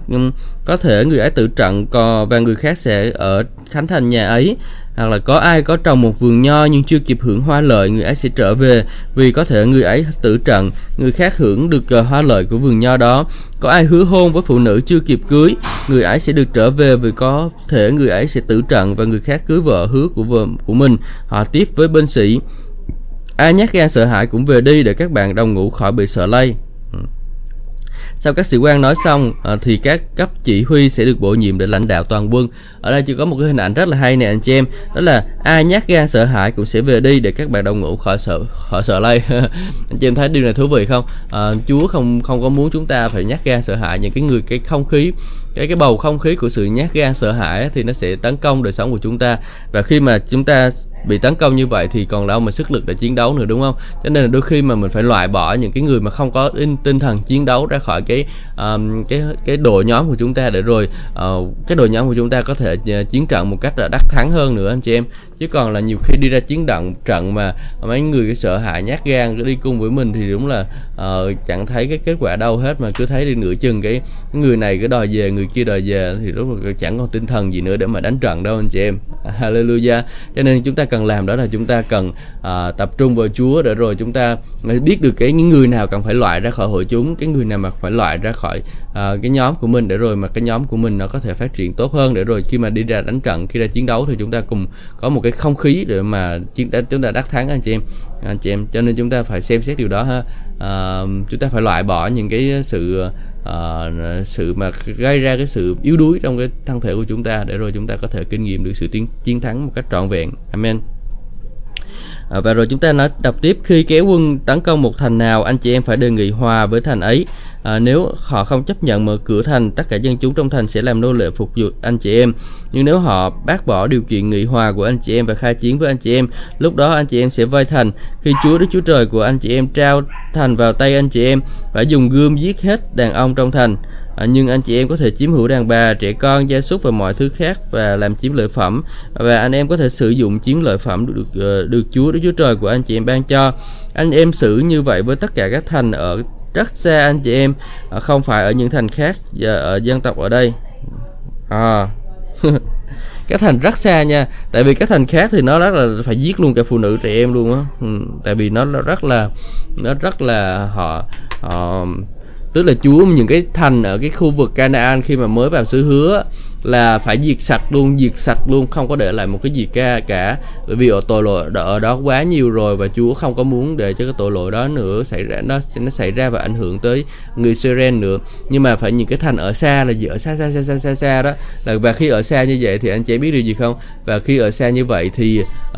có thể người ấy tự trận cò và người khác sẽ ở khánh thành nhà ấy. Hoặc là có ai có trồng một vườn nho nhưng chưa kịp hưởng hoa lợi người ấy sẽ trở về vì có thể người ấy tử trận. Người khác hưởng được ờ, hoa lợi của vườn nho đó. Có ai hứa hôn với phụ nữ chưa kịp cưới người ấy sẽ được trở về vì có thể người ấy sẽ tử trận và người khác cưới vợ hứa của vợ của mình. Họ tiếp với binh sĩ. Ai nhát gan sợ hãi cũng về đi để các bạn đồng ngủ khỏi bị sợ lây. Ừ. Sau các sĩ quan nói xong à, thì các cấp chỉ huy sẽ được bổ nhiệm để lãnh đạo toàn quân. Ở đây chỉ có một cái hình ảnh rất là hay nè anh chị em, đó là ai nhát gan sợ hãi cũng sẽ về đi để các bạn đồng ngủ khỏi sợ khỏi sợ lây. anh chị em thấy điều này thú vị không? À, Chúa không không có muốn chúng ta phải nhát gan sợ hãi những cái người cái không khí cái cái bầu không khí của sự nhát gan sợ hãi thì nó sẽ tấn công đời sống của chúng ta và khi mà chúng ta bị tấn công như vậy thì còn đâu mà sức lực để chiến đấu nữa đúng không? Cho nên là đôi khi mà mình phải loại bỏ những cái người mà không có in tinh thần chiến đấu ra khỏi cái um, cái cái đội nhóm của chúng ta để rồi uh, cái đội nhóm của chúng ta có thể uh, chiến trận một cách là đắc thắng hơn nữa anh chị em. Chứ còn là nhiều khi đi ra chiến trận trận mà mấy người cái sợ hãi nhát gan đi cùng với mình thì đúng là uh, chẳng thấy cái kết quả đâu hết mà cứ thấy đi nửa chừng cái người này cái đòi về người kia đòi về thì lúc là chẳng còn tinh thần gì nữa để mà đánh trận đâu anh chị em. Hallelujah. Cho nên chúng ta cần làm đó là chúng ta cần uh, tập trung vào Chúa để rồi chúng ta biết được cái những người nào cần phải loại ra khỏi hội chúng cái người nào mà phải loại ra khỏi uh, cái nhóm của mình để rồi mà cái nhóm của mình nó có thể phát triển tốt hơn. Để rồi khi mà đi ra đánh trận khi ra chiến đấu thì chúng ta cùng có một cái không khí để mà chiến chúng ta đắc thắng anh chị em. Anh chị em cho nên chúng ta phải xem xét điều đó ha. À, chúng ta phải loại bỏ những cái sự à, sự mà gây ra cái sự yếu đuối trong cái thân thể của chúng ta để rồi chúng ta có thể kinh nghiệm được sự chiến chiến thắng một cách trọn vẹn. Amen à, và rồi chúng ta nói đọc tiếp. Khi kéo quân tấn công một thành nào anh chị em phải đề nghị hòa với thành ấy. À, nếu họ không chấp nhận mở cửa thành tất cả dân chúng trong thành sẽ làm nô lệ phục vụ anh chị em. Nhưng nếu họ bác bỏ điều kiện nghị hòa của anh chị em và khai chiến với anh chị em lúc đó anh chị em sẽ vây thành. Khi chúa đức chúa trời của anh chị em trao thành vào tay anh chị em phải dùng gươm giết hết đàn ông trong thành à, nhưng anh chị em có thể chiếm hữu đàn bà trẻ con gia súc và mọi thứ khác và làm chiếm lợi phẩm. Và anh em có thể sử dụng chiếm lợi phẩm được được, ờ, được Chúa Đức Chúa Trời của anh chị em ban cho. Anh em xử như vậy với tất cả các thành ở rất xa anh chị em à, không phải ở những thành khác dạ, ở dân tộc ở đây. À. Các thành rất xa nha tại vì các thành khác thì nó rất là phải giết luôn cả phụ nữ trẻ em luôn á. Ừ, tại vì nó rất là nó rất là họ, họ tức là Chúa những cái thành ở cái khu vực Canaan khi mà mới vào xứ hứa là phải diệt sạch luôn diệt sạch luôn không có để lại một cái gì cả cả. Bởi vì ở tội lỗi ở đó quá nhiều rồi và Chúa không có muốn để cho cái tội lỗi đó nữa xảy ra nó nó xảy ra và ảnh hưởng tới người Seren nữa. Nhưng mà phải những cái thành ở xa là gì? Ở xa xa xa xa xa xa đó. Là và khi ở xa như vậy thì anh chị biết điều gì không? Và khi ở xa như vậy thì uh,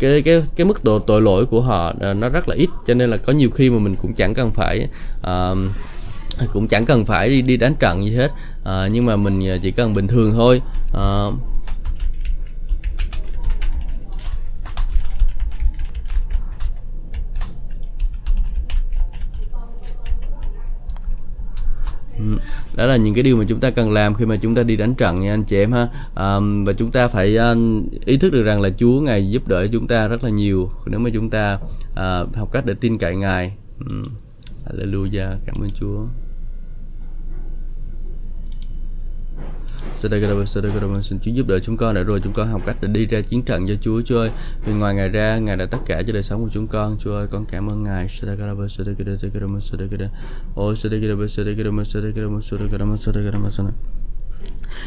cái cái cái mức độ tội lỗi của họ uh, nó rất là ít. Cho nên là có nhiều khi mà mình cũng chẳng cần phải uh, cũng chẳng cần phải đi đi đánh trận gì hết. À, nhưng mà mình à, chỉ cần bình thường thôi. À, ừ, đó là những cái điều mà chúng ta cần làm khi mà chúng ta đi đánh trận nha anh chị em ha. À, và chúng ta phải à, ý thức được rằng là Chúa ngài giúp đỡ chúng ta rất là nhiều nếu mà chúng ta à, học cách để tin cậy ngài. Ừ. Hallelujah. Cảm ơn Chúa xin Chúa giúp đỡ chúng con để rồi chúng con học cách để đi ra chiến trận cho Chúa Chúa ơi vì ngoài Ngài ra Ngài đã tất cả cho đời sống của chúng con Chúa ơi con cảm ơn Ngài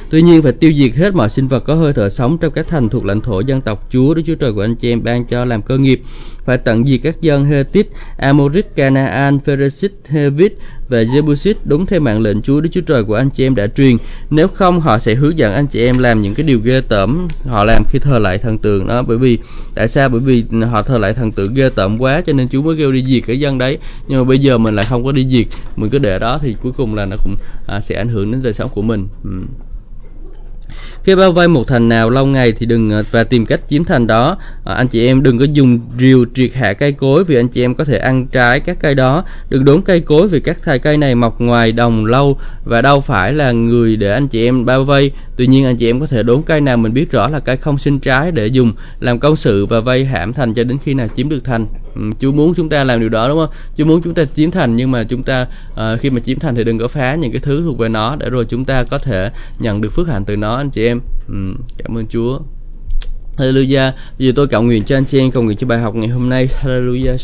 Tuy nhiên phải tiêu diệt hết mọi sinh vật có hơi thở sống trong các thành thuộc lãnh thổ dân tộc Chúa Đức Chúa Trời của anh chị em ban cho làm cơ nghiệp. Phải tận diệt các dân Hethit, Amorit, Canaan, Pheresit, Hevit và Jebusit đúng theo mạng lệnh Chúa Đức Chúa Trời của anh chị em đã truyền. Nếu không họ sẽ hướng dẫn anh chị em làm những cái điều ghê tởm họ làm khi thờ lại thần tượng đó. Bởi vì tại sao? Bởi vì họ thờ lại thần tượng ghê tởm quá cho nên Chúa mới kêu đi diệt cái dân đấy. Nhưng mà bây giờ mình lại không có đi diệt, mình cứ để đó thì cuối cùng là nó cũng à, sẽ ảnh hưởng đến đời sống của mình. Ừ. Khi bao vây một thành nào lâu ngày thì đừng ờ, và tìm cách chiếm thành đó. À, anh chị em đừng có dùng rìu triệt hạ cây cối vì anh chị em có thể ăn trái các cây đó. Đừng đốn cây cối vì các thai cây này mọc ngoài đồng lâu và đâu phải là người để anh chị em bao vây. Tuy nhiên anh chị em có thể đốn cây nào mình biết rõ là cây không sinh trái để dùng làm công sự và vây hãm thành cho đến khi nào chiếm được thành. Ừ, Chúa muốn chúng ta làm điều đó đúng không? Chúa muốn chúng ta chiếm thành nhưng mà chúng ta uh, khi mà chiếm thành thì đừng có phá những cái thứ thuộc về nó để rồi chúng ta có thể nhận được phước hạnh từ nó anh chị em. Ừ, cảm ơn Chúa. Hallelujah. Bây giờ tôi cầu nguyện cho anh chị em, cầu nguyện cho bài học ngày hôm nay. Hallelujah.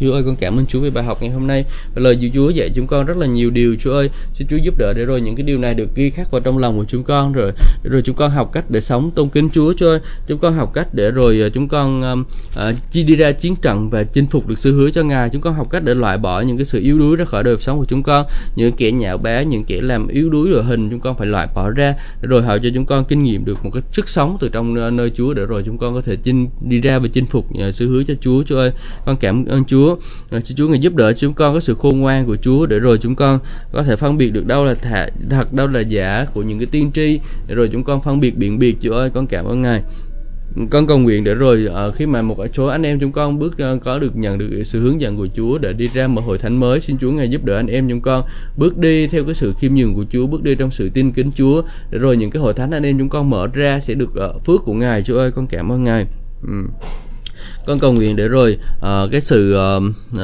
Chúa ơi, con cảm ơn Chúa về bài học ngày hôm nay. Và lời Chúa dạy chúng con rất là nhiều điều, Chúa ơi. Xin Chúa giúp đỡ để rồi những cái điều này được ghi khắc vào trong lòng của chúng con rồi. Để rồi chúng con học cách để sống tôn kính Chúa, Chúa ơi. Chúng con học cách để rồi ờ, chúng con um, uh, đi ra chiến trận và chinh phục được sự hứa cho Ngài. Chúng con học cách để loại bỏ những cái sự yếu đuối ra khỏi đời sống của chúng con. Những kẻ nhạo bá, những kẻ làm yếu đuối rồi hình chúng con phải loại bỏ ra để rồi hầu cho chúng con kinh nghiệm được một cái sức sống từ trong uh, nơi Chúa để rồi chúng con có thể chinh đi ra và chinh phục uh, sự hứa cho Chúa. Chúa ơi con cảm ơn Chúa. Xin Chúa người giúp đỡ chúng con có sự khôn ngoan của Chúa để rồi chúng con có thể phân biệt được đâu là thả, thật đâu là giả của những cái tiên tri. Để rồi chúng con phân biệt biện biệt. Chúa ơi con cảm ơn Ngài con cầu nguyện để rồi uh, khi mà một số anh em chúng con bước uh, có được nhận được sự hướng dẫn của Chúa để đi ra một hội thánh mới xin Chúa ngài giúp đỡ anh em chúng con bước đi theo cái sự khiêm nhường của Chúa bước đi trong sự tin kính Chúa. Để rồi những cái hội thánh anh em chúng con mở ra sẽ được uh, phước của ngài. Chúa ơi con cảm ơn ngài. Ừ. con cầu nguyện để rồi uh, cái sự uh, uh,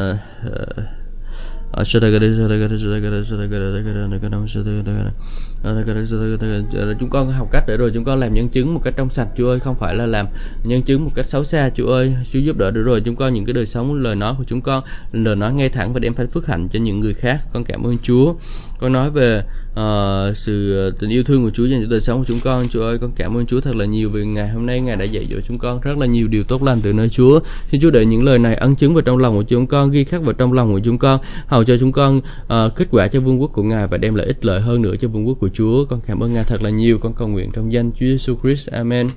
chúng con học cách để rồi chúng con làm nhân chứng một cách trong sạch, Chúa ơi, không phải là làm nhân chứng một cách xấu xa, Chúa ơi, Chúa giúp đỡ được rồi. Chúng con những cái đời sống, lời nói của chúng con, lời nói ngay thẳng và đem phán phước hạnh cho những người khác. Con cảm ơn Chúa con nói về uh, sự ờ, tình yêu thương của Chúa dành cho đời sống của chúng con. Chúa ơi con cảm ơn Chúa thật là nhiều vì ngày hôm nay ngài đã dạy dỗ chúng con rất là nhiều điều tốt lành từ nơi Chúa. Xin Chúa để những lời này ấn chứng vào trong lòng của chúng con ghi khắc vào trong lòng của chúng con hầu cho chúng con uh, kết quả cho vương quốc của ngài và đem lại ích lợi hơn nữa cho vương quốc của Chúa. Con cảm ơn ngài thật là nhiều. Con cầu nguyện trong danh Chúa Giêsu Christ. Amen.